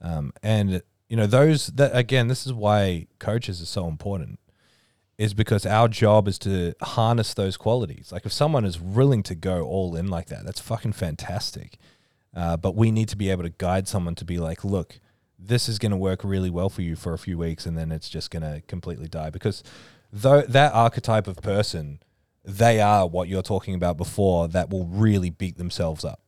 um, and you know those that again. This is why coaches are so important, is because our job is to harness those qualities. Like if someone is willing to go all in like that, that's fucking fantastic. Uh, but we need to be able to guide someone to be like, look, this is going to work really well for you for a few weeks, and then it's just going to completely die because though that archetype of person, they are what you're talking about before that will really beat themselves up.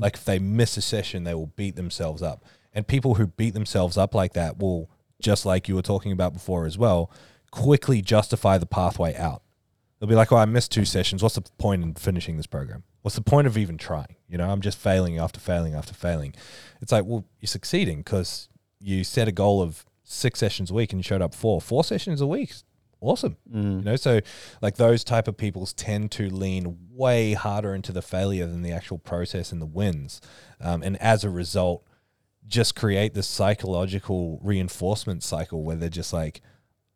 Like if they miss a session, they will beat themselves up. And people who beat themselves up like that will, just like you were talking about before as well, quickly justify the pathway out. They'll be like, "Oh, I missed two sessions. What's the point in finishing this program? What's the point of even trying? You know, I'm just failing after failing after failing." It's like, well, you're succeeding because you set a goal of six sessions a week and you showed up four. Four sessions a week, awesome. You know, so like those type of peoples tend to lean way harder into the failure than the actual process and the wins, um, and as a result, just create this psychological reinforcement cycle where they're just like,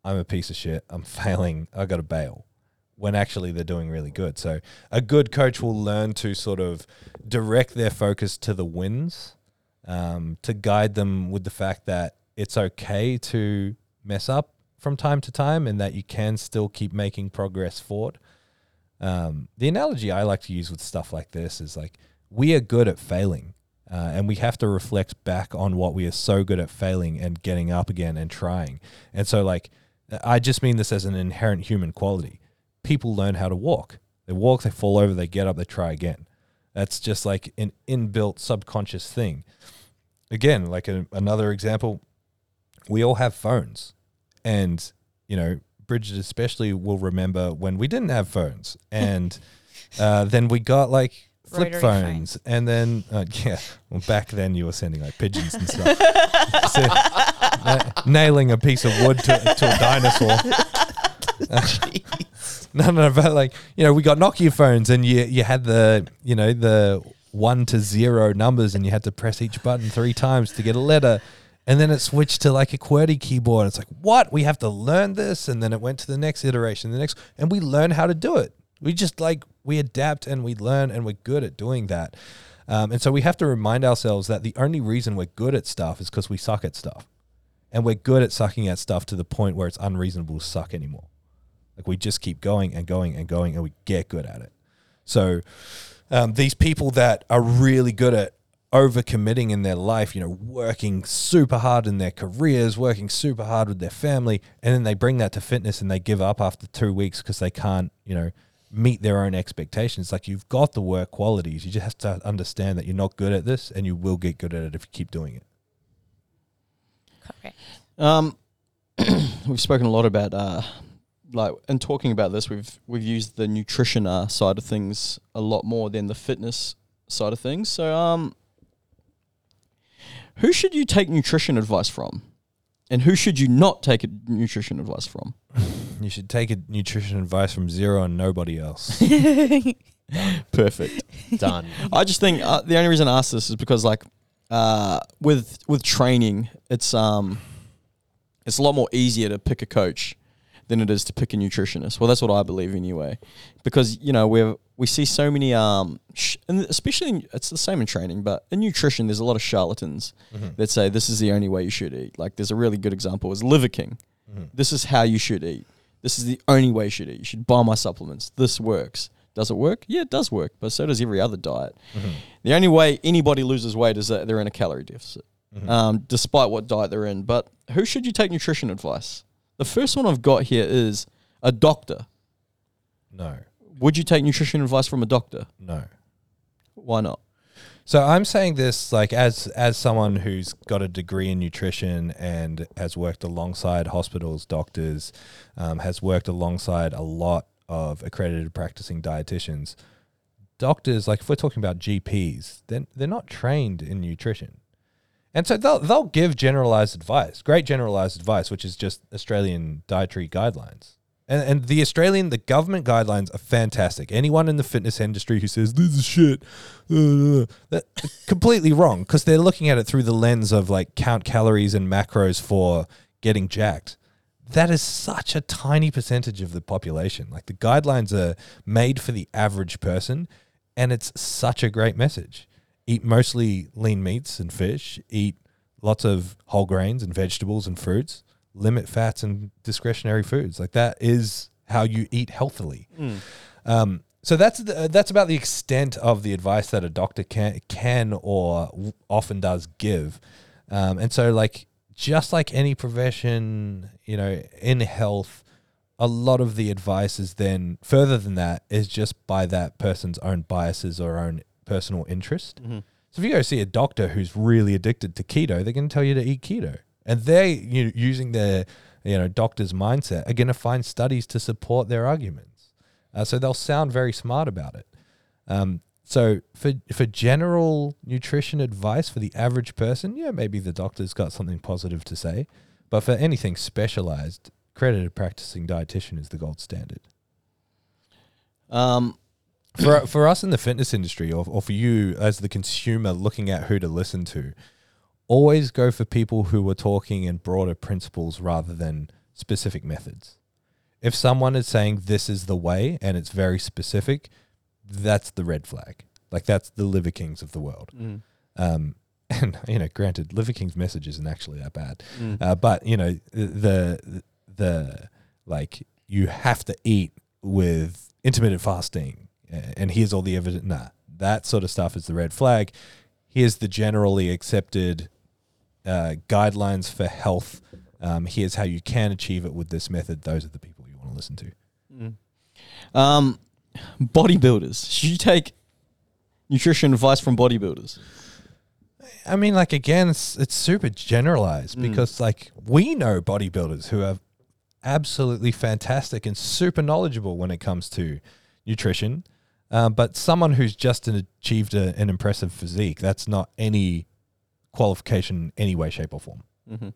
"I'm a piece of shit. I'm failing. I got to bail." When actually they're doing really good. So a good coach will learn to sort of direct their focus to the wins, um, to guide them with the fact that it's okay to mess up from time to time and that you can still keep making progress forward. Um, the analogy I like to use with stuff like this is like we are good at failing, uh, and we have to reflect back on what we are so good at failing and getting up again and trying. And so, like, I just mean this as an inherent human quality. People learn how to walk. They walk, they fall over, they get up, they try again. That's just like an inbuilt subconscious thing. Again, like a, another example, we all have phones, and you know, Bridget especially will remember when we didn't have phones, and uh, then we got like flip Rotary phones, and then uh, yeah, well back then you were sending like pigeons and stuff, So, na- nailing a piece of wood to, to a dinosaur. No, no, but like you know, we got Nokia phones, and you you had the you know the one to zero numbers, and you had to press each button three times to get a letter, and then it switched to like a QWERTY keyboard. It's like what we have to learn this, and then it went to the next iteration, the next, and we learn how to do it. We just like we adapt and we learn, and we're good at doing that. Um, and so we have to remind ourselves that the only reason we're good at stuff is because we suck at stuff, and we're good at sucking at stuff to the point where it's unreasonable to suck anymore. Like we just keep going and going and going, and we get good at it. So um, these people that are really good at overcommitting in their life, you know, working super hard in their careers, working super hard with their family, and then they bring that to fitness and they give up after two weeks because they can't, you know, meet their own expectations. Like you've got the work qualities, you just have to understand that you're not good at this, and you will get good at it if you keep doing it. Correct. Um, we've spoken a lot about uh, like in talking about this, we've we've used the nutrition uh, side of things a lot more than the fitness side of things. So, um, who should you take nutrition advice from, and who should you not take nutrition advice from? You should take a nutrition advice from zero and nobody else. Perfect. Done. I just think uh, the only reason I ask this is because like uh, with with training, it's um it's a lot more easier to pick a coach than it is to pick a nutritionist. Well, that's what I believe anyway, because you know we we see so many um sh- and especially in, it's the same in training, but in nutrition there's a lot of charlatans that say this is the only way you should eat. Like there's a really good example is Liver King. This is how you should eat. This is the only way you should eat. You should buy my supplements. This works. Does it work? Yeah, it does work, but so does every other diet. The only way anybody loses weight is that they're in a calorie deficit, um, despite what diet they're in. But who should you take nutrition advice? The first one I've got here is a doctor. No, Would you take nutrition advice from a doctor? no. Why not? So I'm saying this like as as someone who's got a degree in nutrition and has worked alongside hospitals, doctors, um, has worked alongside a lot of accredited practicing dietitians. Doctors, like if we're talking about GPs, then they're not trained in nutrition. And so they'll they'll give generalized advice, great generalized advice, which is just Australian dietary guidelines. And, and the Australian, the government guidelines are fantastic. Anyone in the fitness industry who says this is shit, uh, that completely wrong because they're looking at it through the lens of like count calories and macros for getting jacked. That is such a tiny percentage of the population. Like the guidelines are made for the average person, and it's such a great message. Eat mostly lean meats and fish. Eat lots of whole grains and vegetables and fruits. Limit fats and discretionary foods. Like that is how you eat healthily. Um, so that's the, that's about the extent of the advice that a doctor can can or often does give. Um, and so, like just like any profession, you know, in health, a lot of the advice is then further than that is just by that person's own biases or own personal interest. So if you go see a doctor who's really addicted to keto, they're going to tell you to eat keto, and they you know, using their you know doctor's mindset are going to find studies to support their arguments. Uh, so they'll sound very smart about it. Um, so for for general nutrition advice for the average person, yeah, maybe the doctor's got something positive to say, but for anything specialized, accredited practicing dietitian is the gold standard Um, for for us in the fitness industry, or, or for you as the consumer looking at who to listen to, always go for people who are talking in broader principles rather than specific methods. If someone is saying this is the way and it's very specific, that's the red flag. Like that's the Liver Kings of the world. Um, and you know, granted, Liver King's message isn't actually that bad, uh, but you know, the the like you have to eat with intermittent fasting, and here's all the evidence. Nah, that sort of stuff is the red flag. Here's the generally accepted uh, guidelines for health. Um, here's how you can achieve it with this method. Those are the people you want to listen to. um, bodybuilders. Should you take nutrition advice from bodybuilders? I mean, like again, it's it's super generalized because like we know bodybuilders who are absolutely fantastic and super knowledgeable when it comes to nutrition. Um, but someone who's just an, achieved a, an impressive physique, that's not any qualification in any way, shape, or form. Mm-hmm.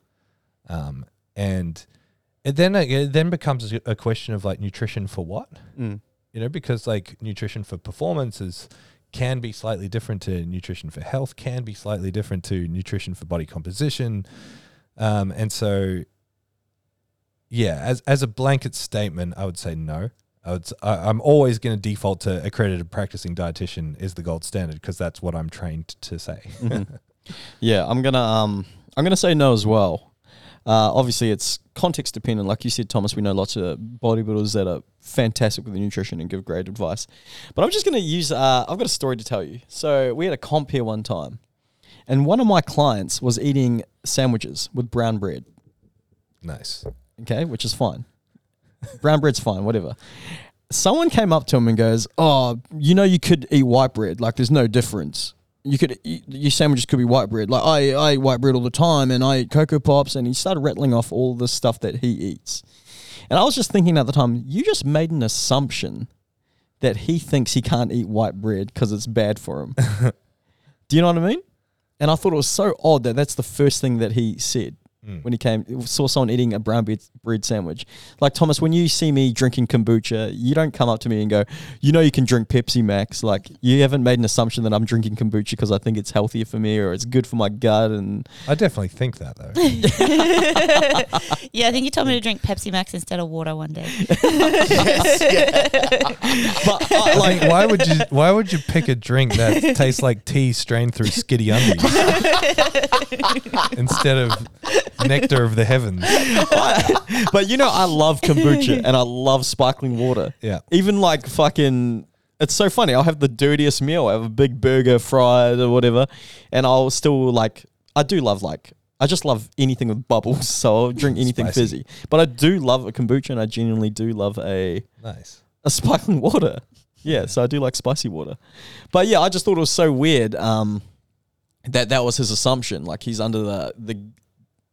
Um, and it then it then becomes a- a question of like nutrition for what, Mm. you know, because like nutrition for performance is can be slightly different to nutrition for health, can be slightly different to nutrition for body composition, um, and so yeah, as as a blanket statement, I would say no. I would, s- I, am always going to default to accredited practicing dietitian is the gold standard because that's what I'm trained to say. Mhm. yeah, I'm gonna um I'm gonna say no as well. Uh, obviously, it's context dependent. Like you said, Thomas, we know lots of bodybuilders that are fantastic with the nutrition and give great advice. But I'm just gonna use. Uh, I've got a story to tell you. So we had a comp here one time, and one of my clients was eating sandwiches with brown bread. nice. okay, which is fine. Brown bread's fine, whatever. Someone came up to him and goes, "Oh, you know, you could eat white bread. Like, there's no difference. You could eat, your sandwiches could be white bread. Like, I I eat white bread all the time, and I eat Coco Pops." And he started rattling off all the stuff that he eats. And I was just thinking at the time, you just made an assumption that he thinks he can't eat white bread because it's bad for him. Do you know what I mean? And I thought it was so odd that that's the first thing that he said Mm. when he came saw someone eating a brown bread, bread sandwich. Like Thomas, when you see me drinking kombucha, you don't come up to me and go, "You know, you can drink Pepsi Max." Like you haven't made an assumption that I'm drinking kombucha because I think it's healthier for me or it's good for my gut. And I definitely think that though. yeah, I think you told me to drink Pepsi Max instead of water one day. yes, yeah. but uh, like, like, why would you? Why would you pick a drink that tastes like tea strained through skitty undies instead of nectar of the heavens? but you know, I love kombucha and I love sparkling water. Yeah. Even like fucking. It's so funny. I'll have the dirtiest meal. I have a big burger, fried or whatever, and I'll still like. I do love like. I just love anything with bubbles, so I'll drink anything Spicy. fizzy. But I do love a kombucha, and I genuinely do love a Nice. a sparkling water. Yeah, so I do like spicy water. But yeah, I just thought it was so weird um, that that was his assumption. Like he's under the the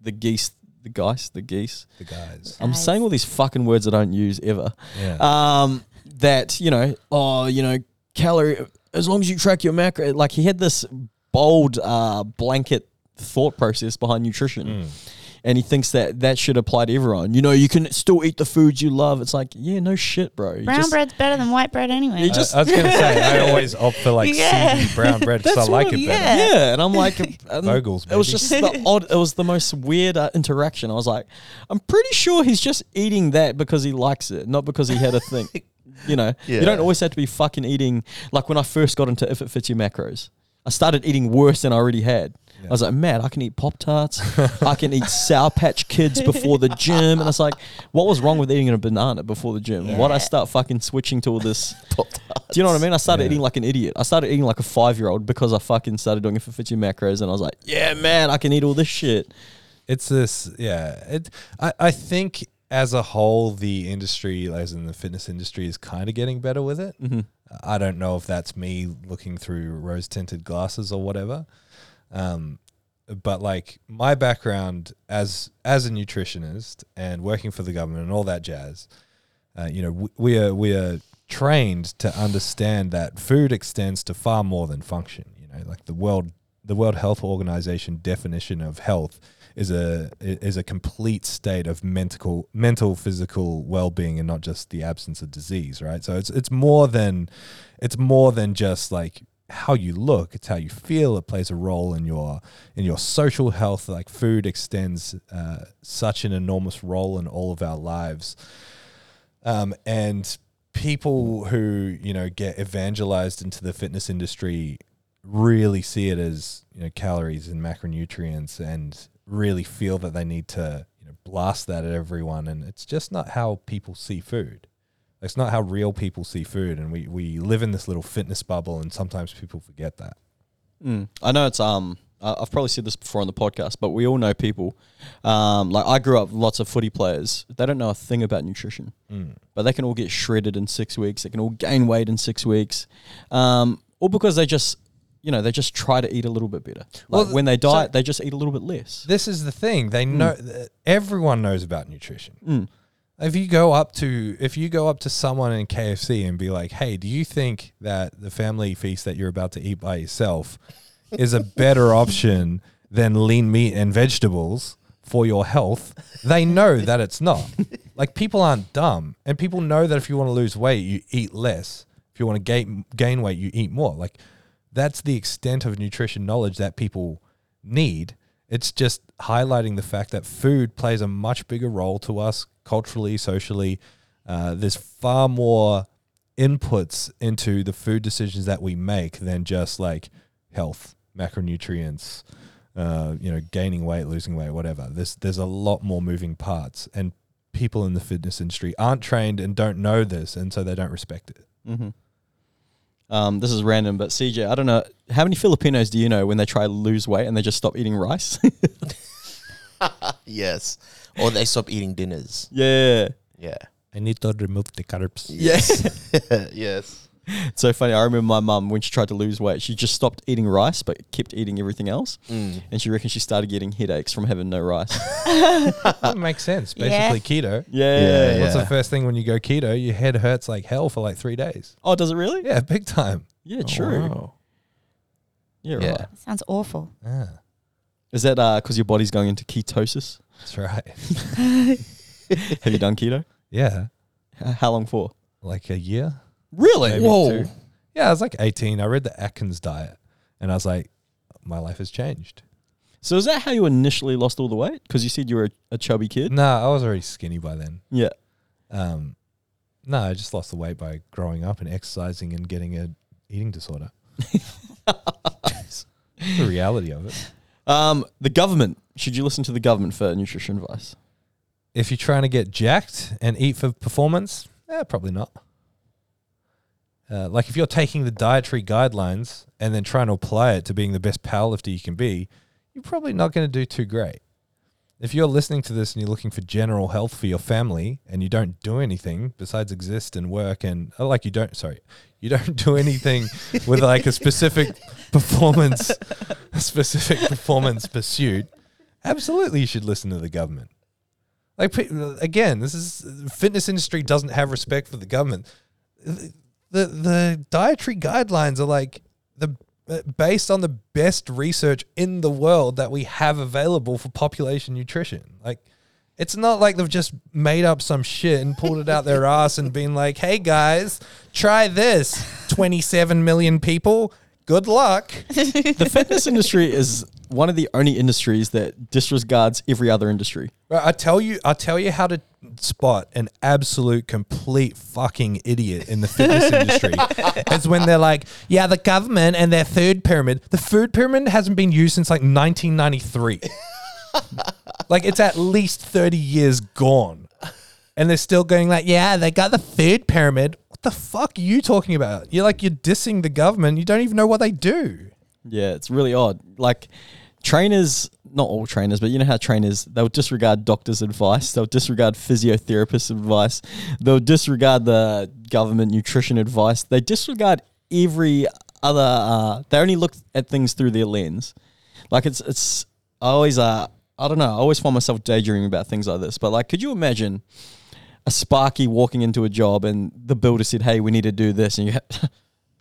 the geese, the geese, the geese. The guys. I'm Guys. saying all these fucking words I don't use ever. Yeah. Um, that you know, oh, you know, calorie. As long as you track your macro, like he had this bold uh, blanket thought process behind nutrition, Mm. And he thinks that that should apply to everyone. You know, you can still eat the foods you love. It's like, yeah, no shit, bro. You Brown just- bread's better than white bread anyway. You I- just- I, was gonna say I always opt for like Yeah. seedy brown bread because I like what- it better. yeah. Yeah, and I'm like, and Vogel's, It was just the odd. It was the most weird uh, interaction. I was like, I'm pretty sure he's just eating that because he likes it, not because he had a thing. You know, you don't always have to be fucking eating. Like when I first got into if it fits your macros, I started eating worse than I already had. Yeah. I was like, man, I can eat Pop Tarts, I can eat Sour Patch Kids before the gym, and it's like, what was wrong with eating a banana before the gym? Why'd I Yeah. start fucking switching to all this? Pop Tarts. Do you know what I mean? I started Yeah. eating like an idiot. I started eating like a five year old because I fucking started doing it for 50 macros, and I was like, yeah, man, I can eat all this shit. It's this, yeah. It, I, I think as a whole, the industry, as in the fitness industry, is kind of getting better with it. Mm-hmm. I don't know if that's me looking through rose tinted glasses or whatever. Um, but like my background as as a nutritionist and working for the government and all that jazz, uh, you know, we, we are we are trained to understand that food extends to far more than function. You know, like the world the World Health Organization definition of health is a is a complete state of mental mental physical well-being and not just the absence of disease right so it's it's more than it's more than just like how you look it's how you feel it plays a role in your in your social health like food extends uh, such an enormous role in all of our lives. Um, and people who you know get evangelized into the fitness industry really see it as you know calories and macronutrients and really feel that they need to you know blast that at everyone. And it's just not how people see food it's not how real people see food and we we live in this little fitness bubble and sometimes people forget that Mm. I know it's um. I've probably said this before on the podcast, but we all know people. Um, like I grew up lots of footy players. They don't know a thing about nutrition, Mm. but they can all get shredded in six weeks. They can all gain weight in six weeks, um, all because they just, you know, they just try to eat a little bit better. Like Well, when they so- diet, they just eat a little bit less. this is the thing they know everyone knows about nutrition Mm. If you go up to if you go up to someone in KFC and be like, "Hey, do you think that the family feast that you're about to eat by yourself is a better option than lean meat and vegetables for your health?" They know that it's not. Like people aren't dumb, and people know that if you want to lose weight, you eat less. If you want to gain gain weight, you eat more. Like that's the extent of nutrition knowledge that people need. It's just highlighting the fact that food plays a much bigger role to us culturally, socially. Uh, there's far more inputs into the food decisions that we make than just like health, macronutrients, uh, you know, gaining weight, losing weight, whatever. There's there's a lot more moving parts, and people in the fitness industry aren't trained and don't know this, and so they don't respect it. Mm-hmm. Um, this is random, but CJ, I don't know how many Filipinos do you know when they try to lose weight and they just stop eating rice? Yes. Or they stop eating dinners. yeah, Yeah. I need to remove the carbs. yes. yes. it's so funny. I remember my mum when she tried to lose weight, she just stopped eating rice but kept eating everything else, Mm. and she reckons she started getting headaches from having no rice. That makes sense. Yeah. Basically, keto. yeah. Yeah, What's the first thing when you go keto? Your head hurts like hell for like three days. Oh, does it really? Yeah, big time. Yeah, true. Wow. Yeah, Yeah. right. Sounds awful. Ah, Is that because your body's going into ketosis? that's right. Have you done keto? Yeah, H- How long for? like a year. Really? Maybe Whoa. two. Yeah, I was like 18. I read the Atkins diet, and I was like, my life has changed. So is that how you initially lost all the weight? Because you said you were a, a chubby kid. No, I was already skinny by then. Yeah. Um, no, I just lost the weight by growing up and exercising and getting a eating disorder. The reality of it. Um, the government. Should you listen to the government for nutrition advice? If you're trying to get jacked and eat for performance, eh, probably not. Uh, like if you're taking the dietary guidelines and then trying to apply it to being the best powerlifter you can be, you're probably not going to do too great. If you're listening to this and you're looking for general health for your family and you don't do anything besides exist and work and oh, like you don't sorry you don't do anything with like a specific performance a specific performance pursuit absolutely you should listen to the government. Like again this is fitness industry doesn't have respect for the government. The the, dietary guidelines are like the uh, Uh, based on the best research in the world that we have available for population nutrition. Like it's not like they've just made up some shit and pulled it out their ass and been like hey guys try this. 27 million people good luck the fitness industry is one of the only industries that disregards every other industry. I tell you, I tell you how to spot an absolute complete fucking idiot in the fitness industry. It's when they're like, "Yeah, the government and their food pyramid. The food pyramid hasn't been used since like 1993. like it's at least 30 years gone, and they're still going like, "Yeah, they got the food pyramid." The fuck are you talking about? You're like you're dissing the government. You don't even know what they do. Yeah, it's really odd. Like trainers, not all trainers, but you know how trainers they'll disregard doctors' advice, they'll disregard physiotherapists' advice, they'll disregard the government nutrition advice, they disregard every other. Uh, they only look at things through their lens. Like it's it's I always uh I don't know. I always find myself daydreaming about things like this. But like, could you imagine? A Sparky walking into a job and the builder said, "Hey, we need to do this," and you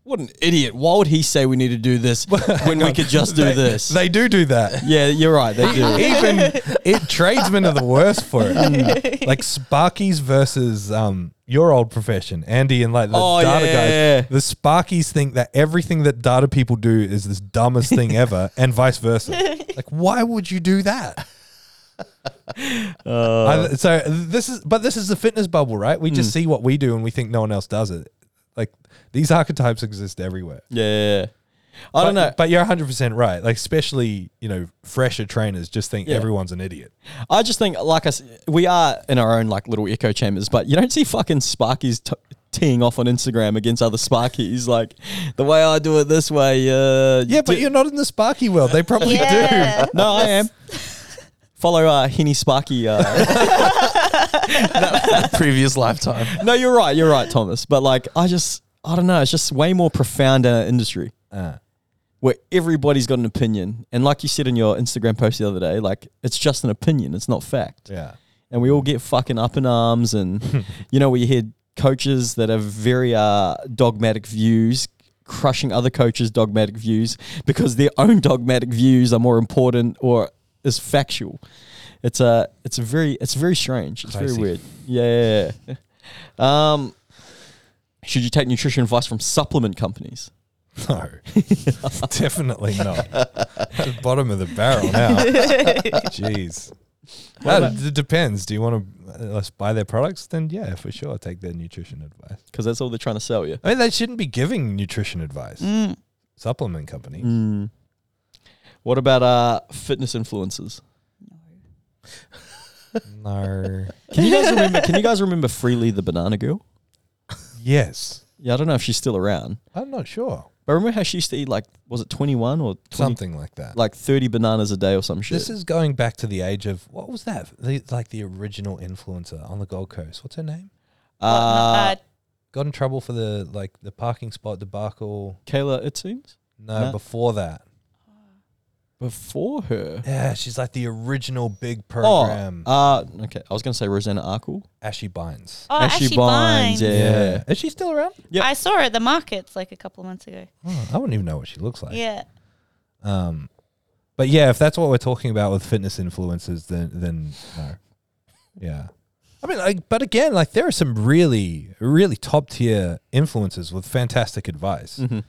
What an idiot. Why would he say we need to do this when we could just do They- this? They do do that. yeah, you're right. They do. even it tradesmen are the worst for it. like Sparkies versus um your old profession, Andy and like the Oh, data yeah, guys. yeah. The Sparkies think that everything that data people do is this dumbest thing ever, and vice versa. Like, why would you do that? Uh, I- so this is, but this is the fitness bubble, right? We just see what we do and we think no one else does it. Like these archetypes exist everywhere. yeah, yeah, yeah. I don't But- know. but you're 100 percent right. Like especially you know fresher trainers just think Yeah. everyone's an idiot. I just think, like I s- we are in our own like little echo chambers, but you don't see fucking Sparkies t- teeing off on Instagram against other Sparkies. Like the way I do it this way. Uh, Yeah, but do- you're not in the Sparky world. They probably do. Yeah. no, I am. Follow uh, Henny Sparky. Uh, Previous lifetime. no, you're right. You're right, Thomas. But like, I just, I don't know. It's just way more profound in our industry. Uh, where everybody's got an opinion. And like you said in your Instagram post the other day, like it's just an opinion, it's not fact. yeah. and we all get fucking up in arms, and you know we hear coaches that have very uh, dogmatic views crushing other coaches' dogmatic views because their own dogmatic views are more important or is factual. It's a it's a very it's very strange. It's Spicy. very weird. Yeah. yeah, yeah. Um, should you take nutrition advice from supplement companies? No, definitely not. That's bottom of the barrel now. Jeez. Well, about- it depends. Do you want to uh, buy their products? Then yeah, for sure, I take their nutrition advice. Because that's all they're trying to sell you. I mean, they shouldn't be giving nutrition advice. Mm. Supplement company. Mm. What about uh fitness influencers? No. Can you guys remember? Can you guys remember Freelee the Banana Girl? yes, Yeah, I don't know if she's still around, I'm not sure. but remember how she used to eat like was it twenty one or 20, Something like that. like thirty bananas a day or some shit? This is going back to the age of what was that? The, like the original influencer on the Gold Coast. What's her name? What, uh, uh, Got in trouble for the like the parking spot debacle. Kayla. It seems No, No. before that. Before her. Yeah, she's like the original big Oh, program. uh, okay. I was gonna say Rosanna Arkle. Ashy Bines. oh, Ashley Ashley Bines, Bines. yeah. Is she still around? Yeah. I saw her at the markets like a couple of months ago. Oh, I wouldn't even know what she looks like. Yeah. Um, but yeah, if that's what we're talking about with fitness influencers, then then no. Yeah. I mean, like, but again, like there are some really, really top tier influencers with fantastic advice. Mhm.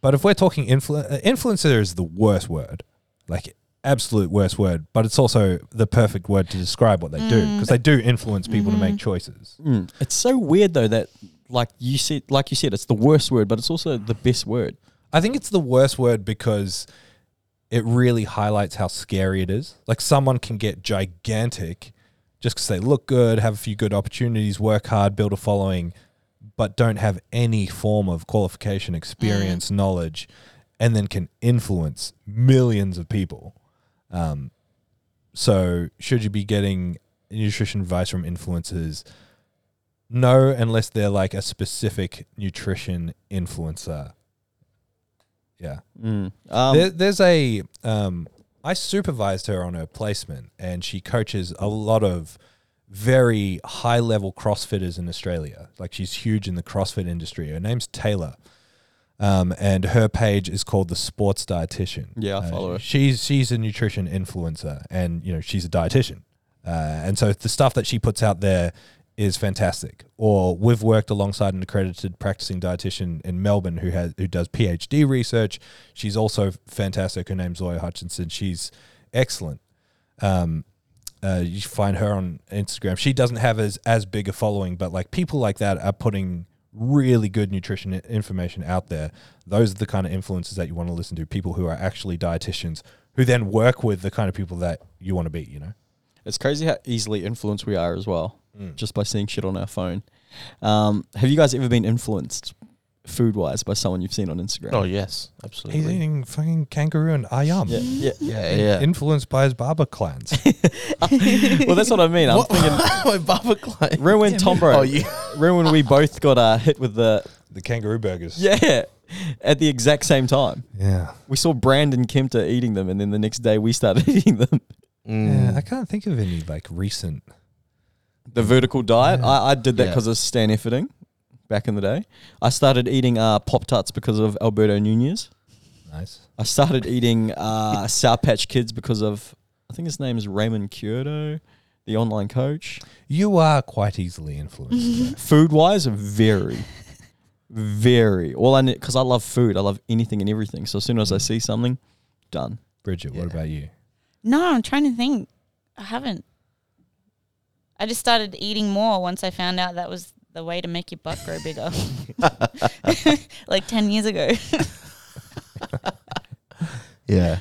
But if we're talking influ- uh, influencer is the worst word, like absolute worst word. But it's also the perfect word to describe what they do Mm. because they do influence people to make Mhm. choices. Mm. It's so weird though that like you said, like you said, it's the worst word, but it's also the best word. I think it's the worst word because it really highlights how scary it is. Like someone can get gigantic just because they look good, have a few good opportunities, work hard, build a following, but don't have any form of qualification, experience, knowledge, and then can influence millions of people. Um, so, should you be getting nutrition advice from influencers? No, unless they're like a specific nutrition influencer. Yeah. Mm. Um, there, there's a um, I supervised her on her placement, and she coaches a lot of very high level CrossFitters in Australia. Like she's huge in the CrossFit industry. Her name's Taylor, um, and her page is called the Sports Dietitian. Yeah, I Uh, follow her. She's she's a nutrition influencer, and you know she's a dietitian, uh, and so the stuff that she puts out there is fantastic. Or we've worked alongside an accredited practicing dietitian in Melbourne who has who does PhD research. She's also fantastic. Her name's Zoya Hutchinson. She's excellent. Um, uh, you find her on Instagram. She doesn't have as as big a following, but like people like that are putting really good nutrition information out there. Those are the kind of influences that you want to listen to. People who are actually dietitians who then work with the kind of people that you want to be. You know. It's crazy how easily influenced we are as well, Mm. just by seeing shit on our phone. Um, have you guys ever been influenced food wise by someone you've seen on Instagram? Oh yes, absolutely. He's eating fucking kangaroo and ayam. yeah, yeah. Yeah, yeah. Influenced by his barber clans. well, that's what I mean. I'm What? thinking. My Baba Klein. Remember when Tom Bro? Oh, you. Remember when we both got uh, hit with the the kangaroo burgers. yeah at the exact same time? Yeah. We saw Brandon Kempter eating them, and then the next day we started eating them. Yeah, Mm. I can't think of any like recent. The vertical diet. Yeah. I, I did that Yeah. because of Stan Efferding back in the day. I started eating uh, Pop Tarts because of Alberto Nunez. Nice. I started eating uh, Sour Patch Kids because of I think his name is Raymond Kyoto, the online coach. You are quite easily influenced. Food wise, very, very. All I need because I love food. I love anything and everything. So as soon as I see something, done. Bridget, what about you? No, I'm trying to think. I haven't. I just started eating more once I found out that was the way to make your butt grow bigger. like 10 years ago. Yeah,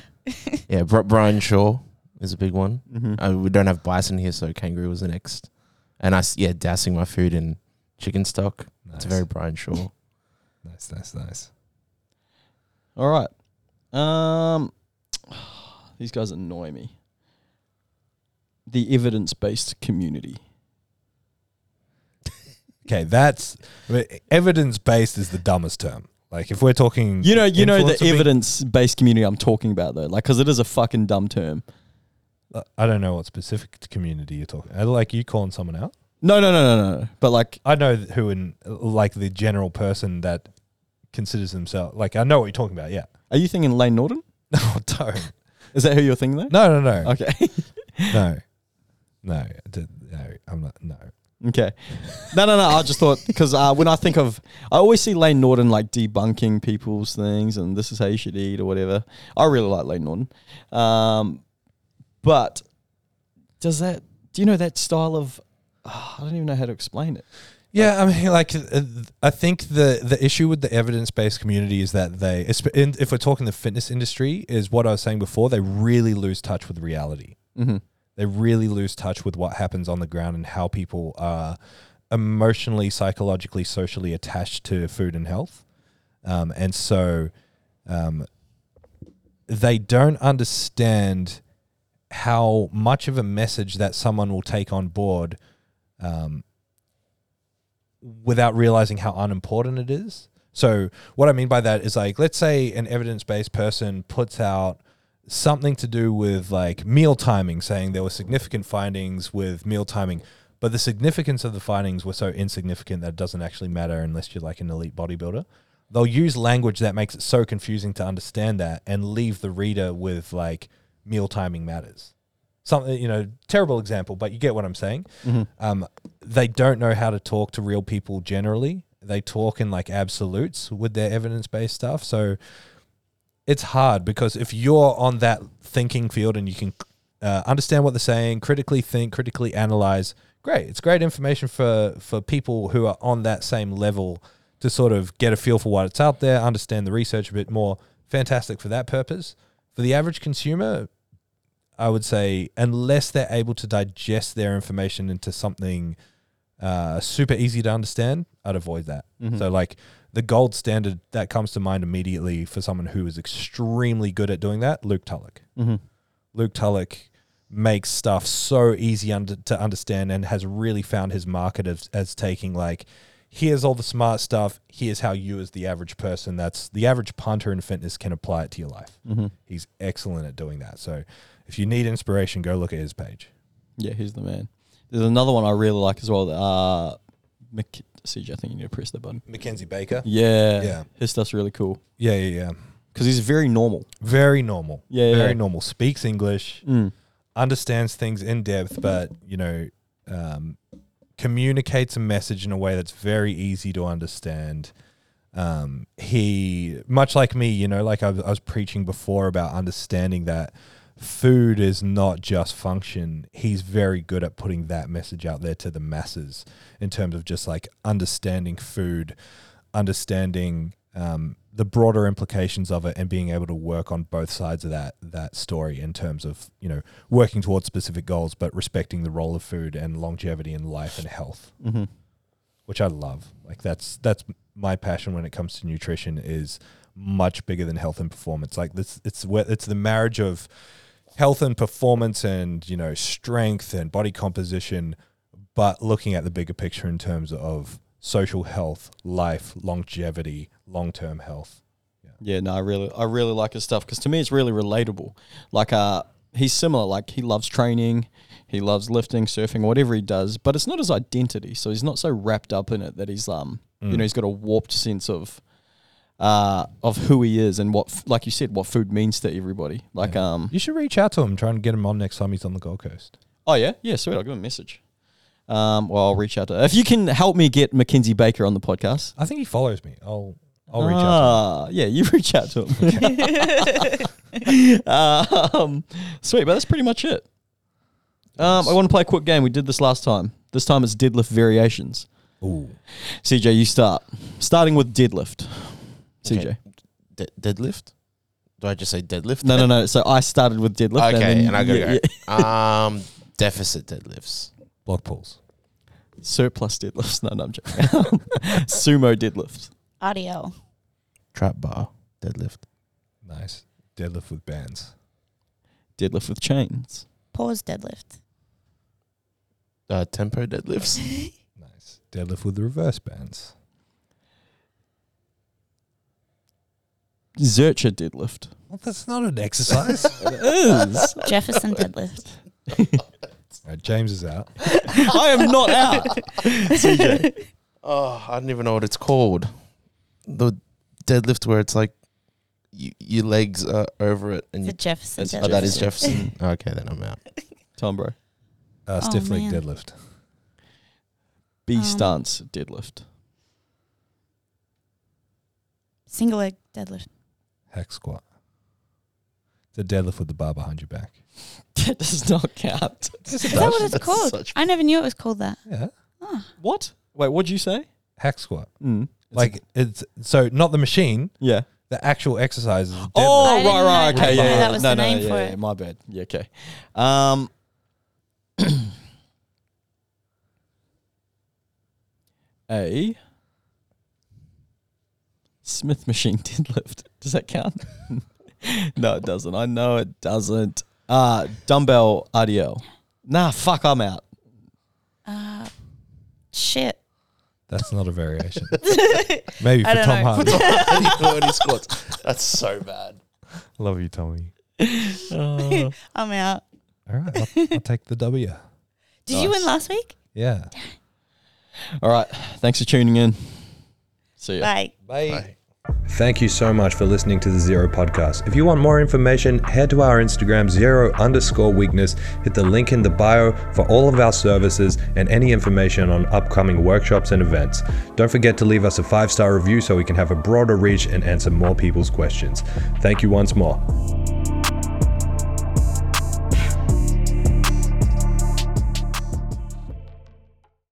yeah. Bri- Brian Shaw is a big one. Mm-hmm. Uh, we don't have bison here, so kangaroo was the next. And I, s- yeah, dousing my food in chicken stock. Nice. It's very Brian Shaw. nice, nice, nice. All right. Um, these guys annoy me. The evidence based community. Okay, that's evidence based is the dumbest term. Like if we're talking, You know, you know the evidence based community I'm talking about though, like because it is a fucking dumb term. Uh, I don't know what specific community you're talking. uh, Like you calling someone out? No, no, no, no, no. But like, I know who in like the general person that considers themselves like I know what you're talking about. Yeah. are you thinking Layne Norton? No, don't. Is that who you're thinking there? No, no, no, Okay. no, no, no. I'm not. No. Okay. No, no, no. I just thought because uh, when I think of, I always see Layne Norton like debunking people's things and this is how you should eat or whatever. I really like Layne Norton, um, but does that? Do you know that style of? ah, I don't even know how to explain it. Yeah, I mean, like, uh, I think the the issue with the evidence based community is that they, if we're talking the fitness industry, is what I was saying before. They really lose touch with reality. Mm-hmm. They really lose touch with what happens on the ground and how people are emotionally, psychologically, socially attached to food and health, um, and so um, they don't understand how much of a message that someone will take on board. Um, without realizing how unimportant it is. So what I mean by that is like let's say an evidence-based person puts out something to do with like meal timing saying there were significant findings with meal timing but the significance of the findings were so insignificant that it doesn't actually matter unless you're like an elite bodybuilder. They'll use language that makes it so confusing to understand that and leave the reader with like meal timing matters. Something, you know, terrible example, but you get what I'm saying um, they don't know how to talk to real people generally. They talk in like absolutes with their evidence based stuff. So it's hard because if you're on that thinking field and you can uh, understand what they're saying, critically think, critically analyze, great. It's great information for for people who are on that same level to sort of get a feel for what's out there, understand the research a bit more. Fantastic for that purpose. For the average consumer, I would say unless they're able to digest their information into something uh, super easy to understand, I'd avoid that. So like the gold standard that comes to mind immediately for someone who is extremely good at doing that, Luke Tulloch. Mm-hmm. Luke Tulloch makes stuff so easy under, to understand and has really found his market as, as taking like here's all the smart stuff here's how you as the average person that's the average punter in fitness can apply it to your life Mm-hmm. he's excellent at doing that so if you need inspiration go look at his page Yeah, he's the man. There's another one I really like as well. Uh, Mc- CJ, I think you need to press the button. mackenzie baker Yeah, Yeah. his stuff's really cool yeah yeah yeah because he's very normal. very normal Yeah, very yeah. normal speaks english Mm. understands things in depth, but you know, um, communicates a message in a way that's very easy to understand. Um, he, much like me, you know, like I was, I was preaching before about understanding that food is not just function. He's very good at putting that message out there to the masses in terms of just like understanding food, understanding um, the broader implications of it, and being able to work on both sides of that that story in terms of you know working towards specific goals, but respecting the role of food and longevity in life and health, Mm-hmm. which I love. Like that's that's my passion when it comes to nutrition is much bigger than health and performance. Like this, it's it's the marriage of health and performance and you know strength and body composition but looking at the bigger picture in terms of social health life longevity long-term health Yeah, no, I really, I really like his stuff because to me it's really relatable. Like, uh, he's similar. Like, he loves training, he loves lifting, surfing, whatever he does, but it's not his identity. So he's not so wrapped up in it that he's, um, you know, he's got a warped sense of, uh, of who he is and what, like you said, what food means to everybody. Like, um, you should reach out to him try and get him on next time he's on the gold coast oh yeah, yeah, sweet. I'll give him a message. Um, well, I'll reach out to if you can help me get Mackenzie Baker on the podcast. i think he follows me i'll i'll reach out Ah, yeah, you reach out to him. um, sweet, but that's pretty much it. Um, I want to play a quick game. We did this last time. This time it's deadlift variations. Ooh. CJ, you start. Starting with deadlift. CJ. Okay. De- deadlift? Do I just say deadlift? No, no, no. So I started with deadlift. Okay, then and I gotta yeah, go. Um, deficit deadlifts. block pulls. Surplus deadlifts. No, no, I'm joking. Sumo deadlift. RDL. Trap bar deadlift. nice deadlift with bands Deadlift with chains. Pause deadlift. Uh, tempo deadlifts. nice deadlift with the reverse bands Zercher deadlift. Well, that's not an exercise. It is. Jefferson deadlift. All right, James is out. I am not out. CJ. Oh, I don't even know what it's called. The deadlift where it's like you, your legs are over it and It's you. a Jefferson It's Oh, that is Jefferson. okay, then I'm out. Tom, bro. Uh, Oh, stiff leg man. deadlift. B Um, stance deadlift. Single leg deadlift. Hack squat. It's a deadlift with the bar behind your back. That does not count. Is that what it's That's called? such- I never knew it was called that. Yeah. What? Wait, what'd you say? Hack squat. Mm. Like it's so not the machine, Yeah. the actual exercise is deadlift. Oh, I didn't right, right. know- I Okay, didn't yeah. know yeah. that was no, the no, name yeah, for yeah, it. My bad. Yeah, okay. Um, a Smith machine deadlift. Does that count? no, it doesn't. I know it doesn't. Uh, dumbbell RDL. Nah, fuck, I'm out. Uh, shit. That's not a variation. Maybe I for don't Tom know. Hardy. when squats. That's so bad. Love you, Tommy. I'm out. All right, I'll, I'll take the W. Did you win Nice. last week? Yeah. All right. Thanks for tuning in. See ya. Bye. Bye. Thank you so much for listening to the Zero Podcast. If you want more information, head to our Instagram, zero underscore weakness. Hit the link in the bio for all of our services and any information on upcoming workshops and events. Don't forget to leave us a five star review so we can have a broader reach and answer more people's questions. Thank you once more.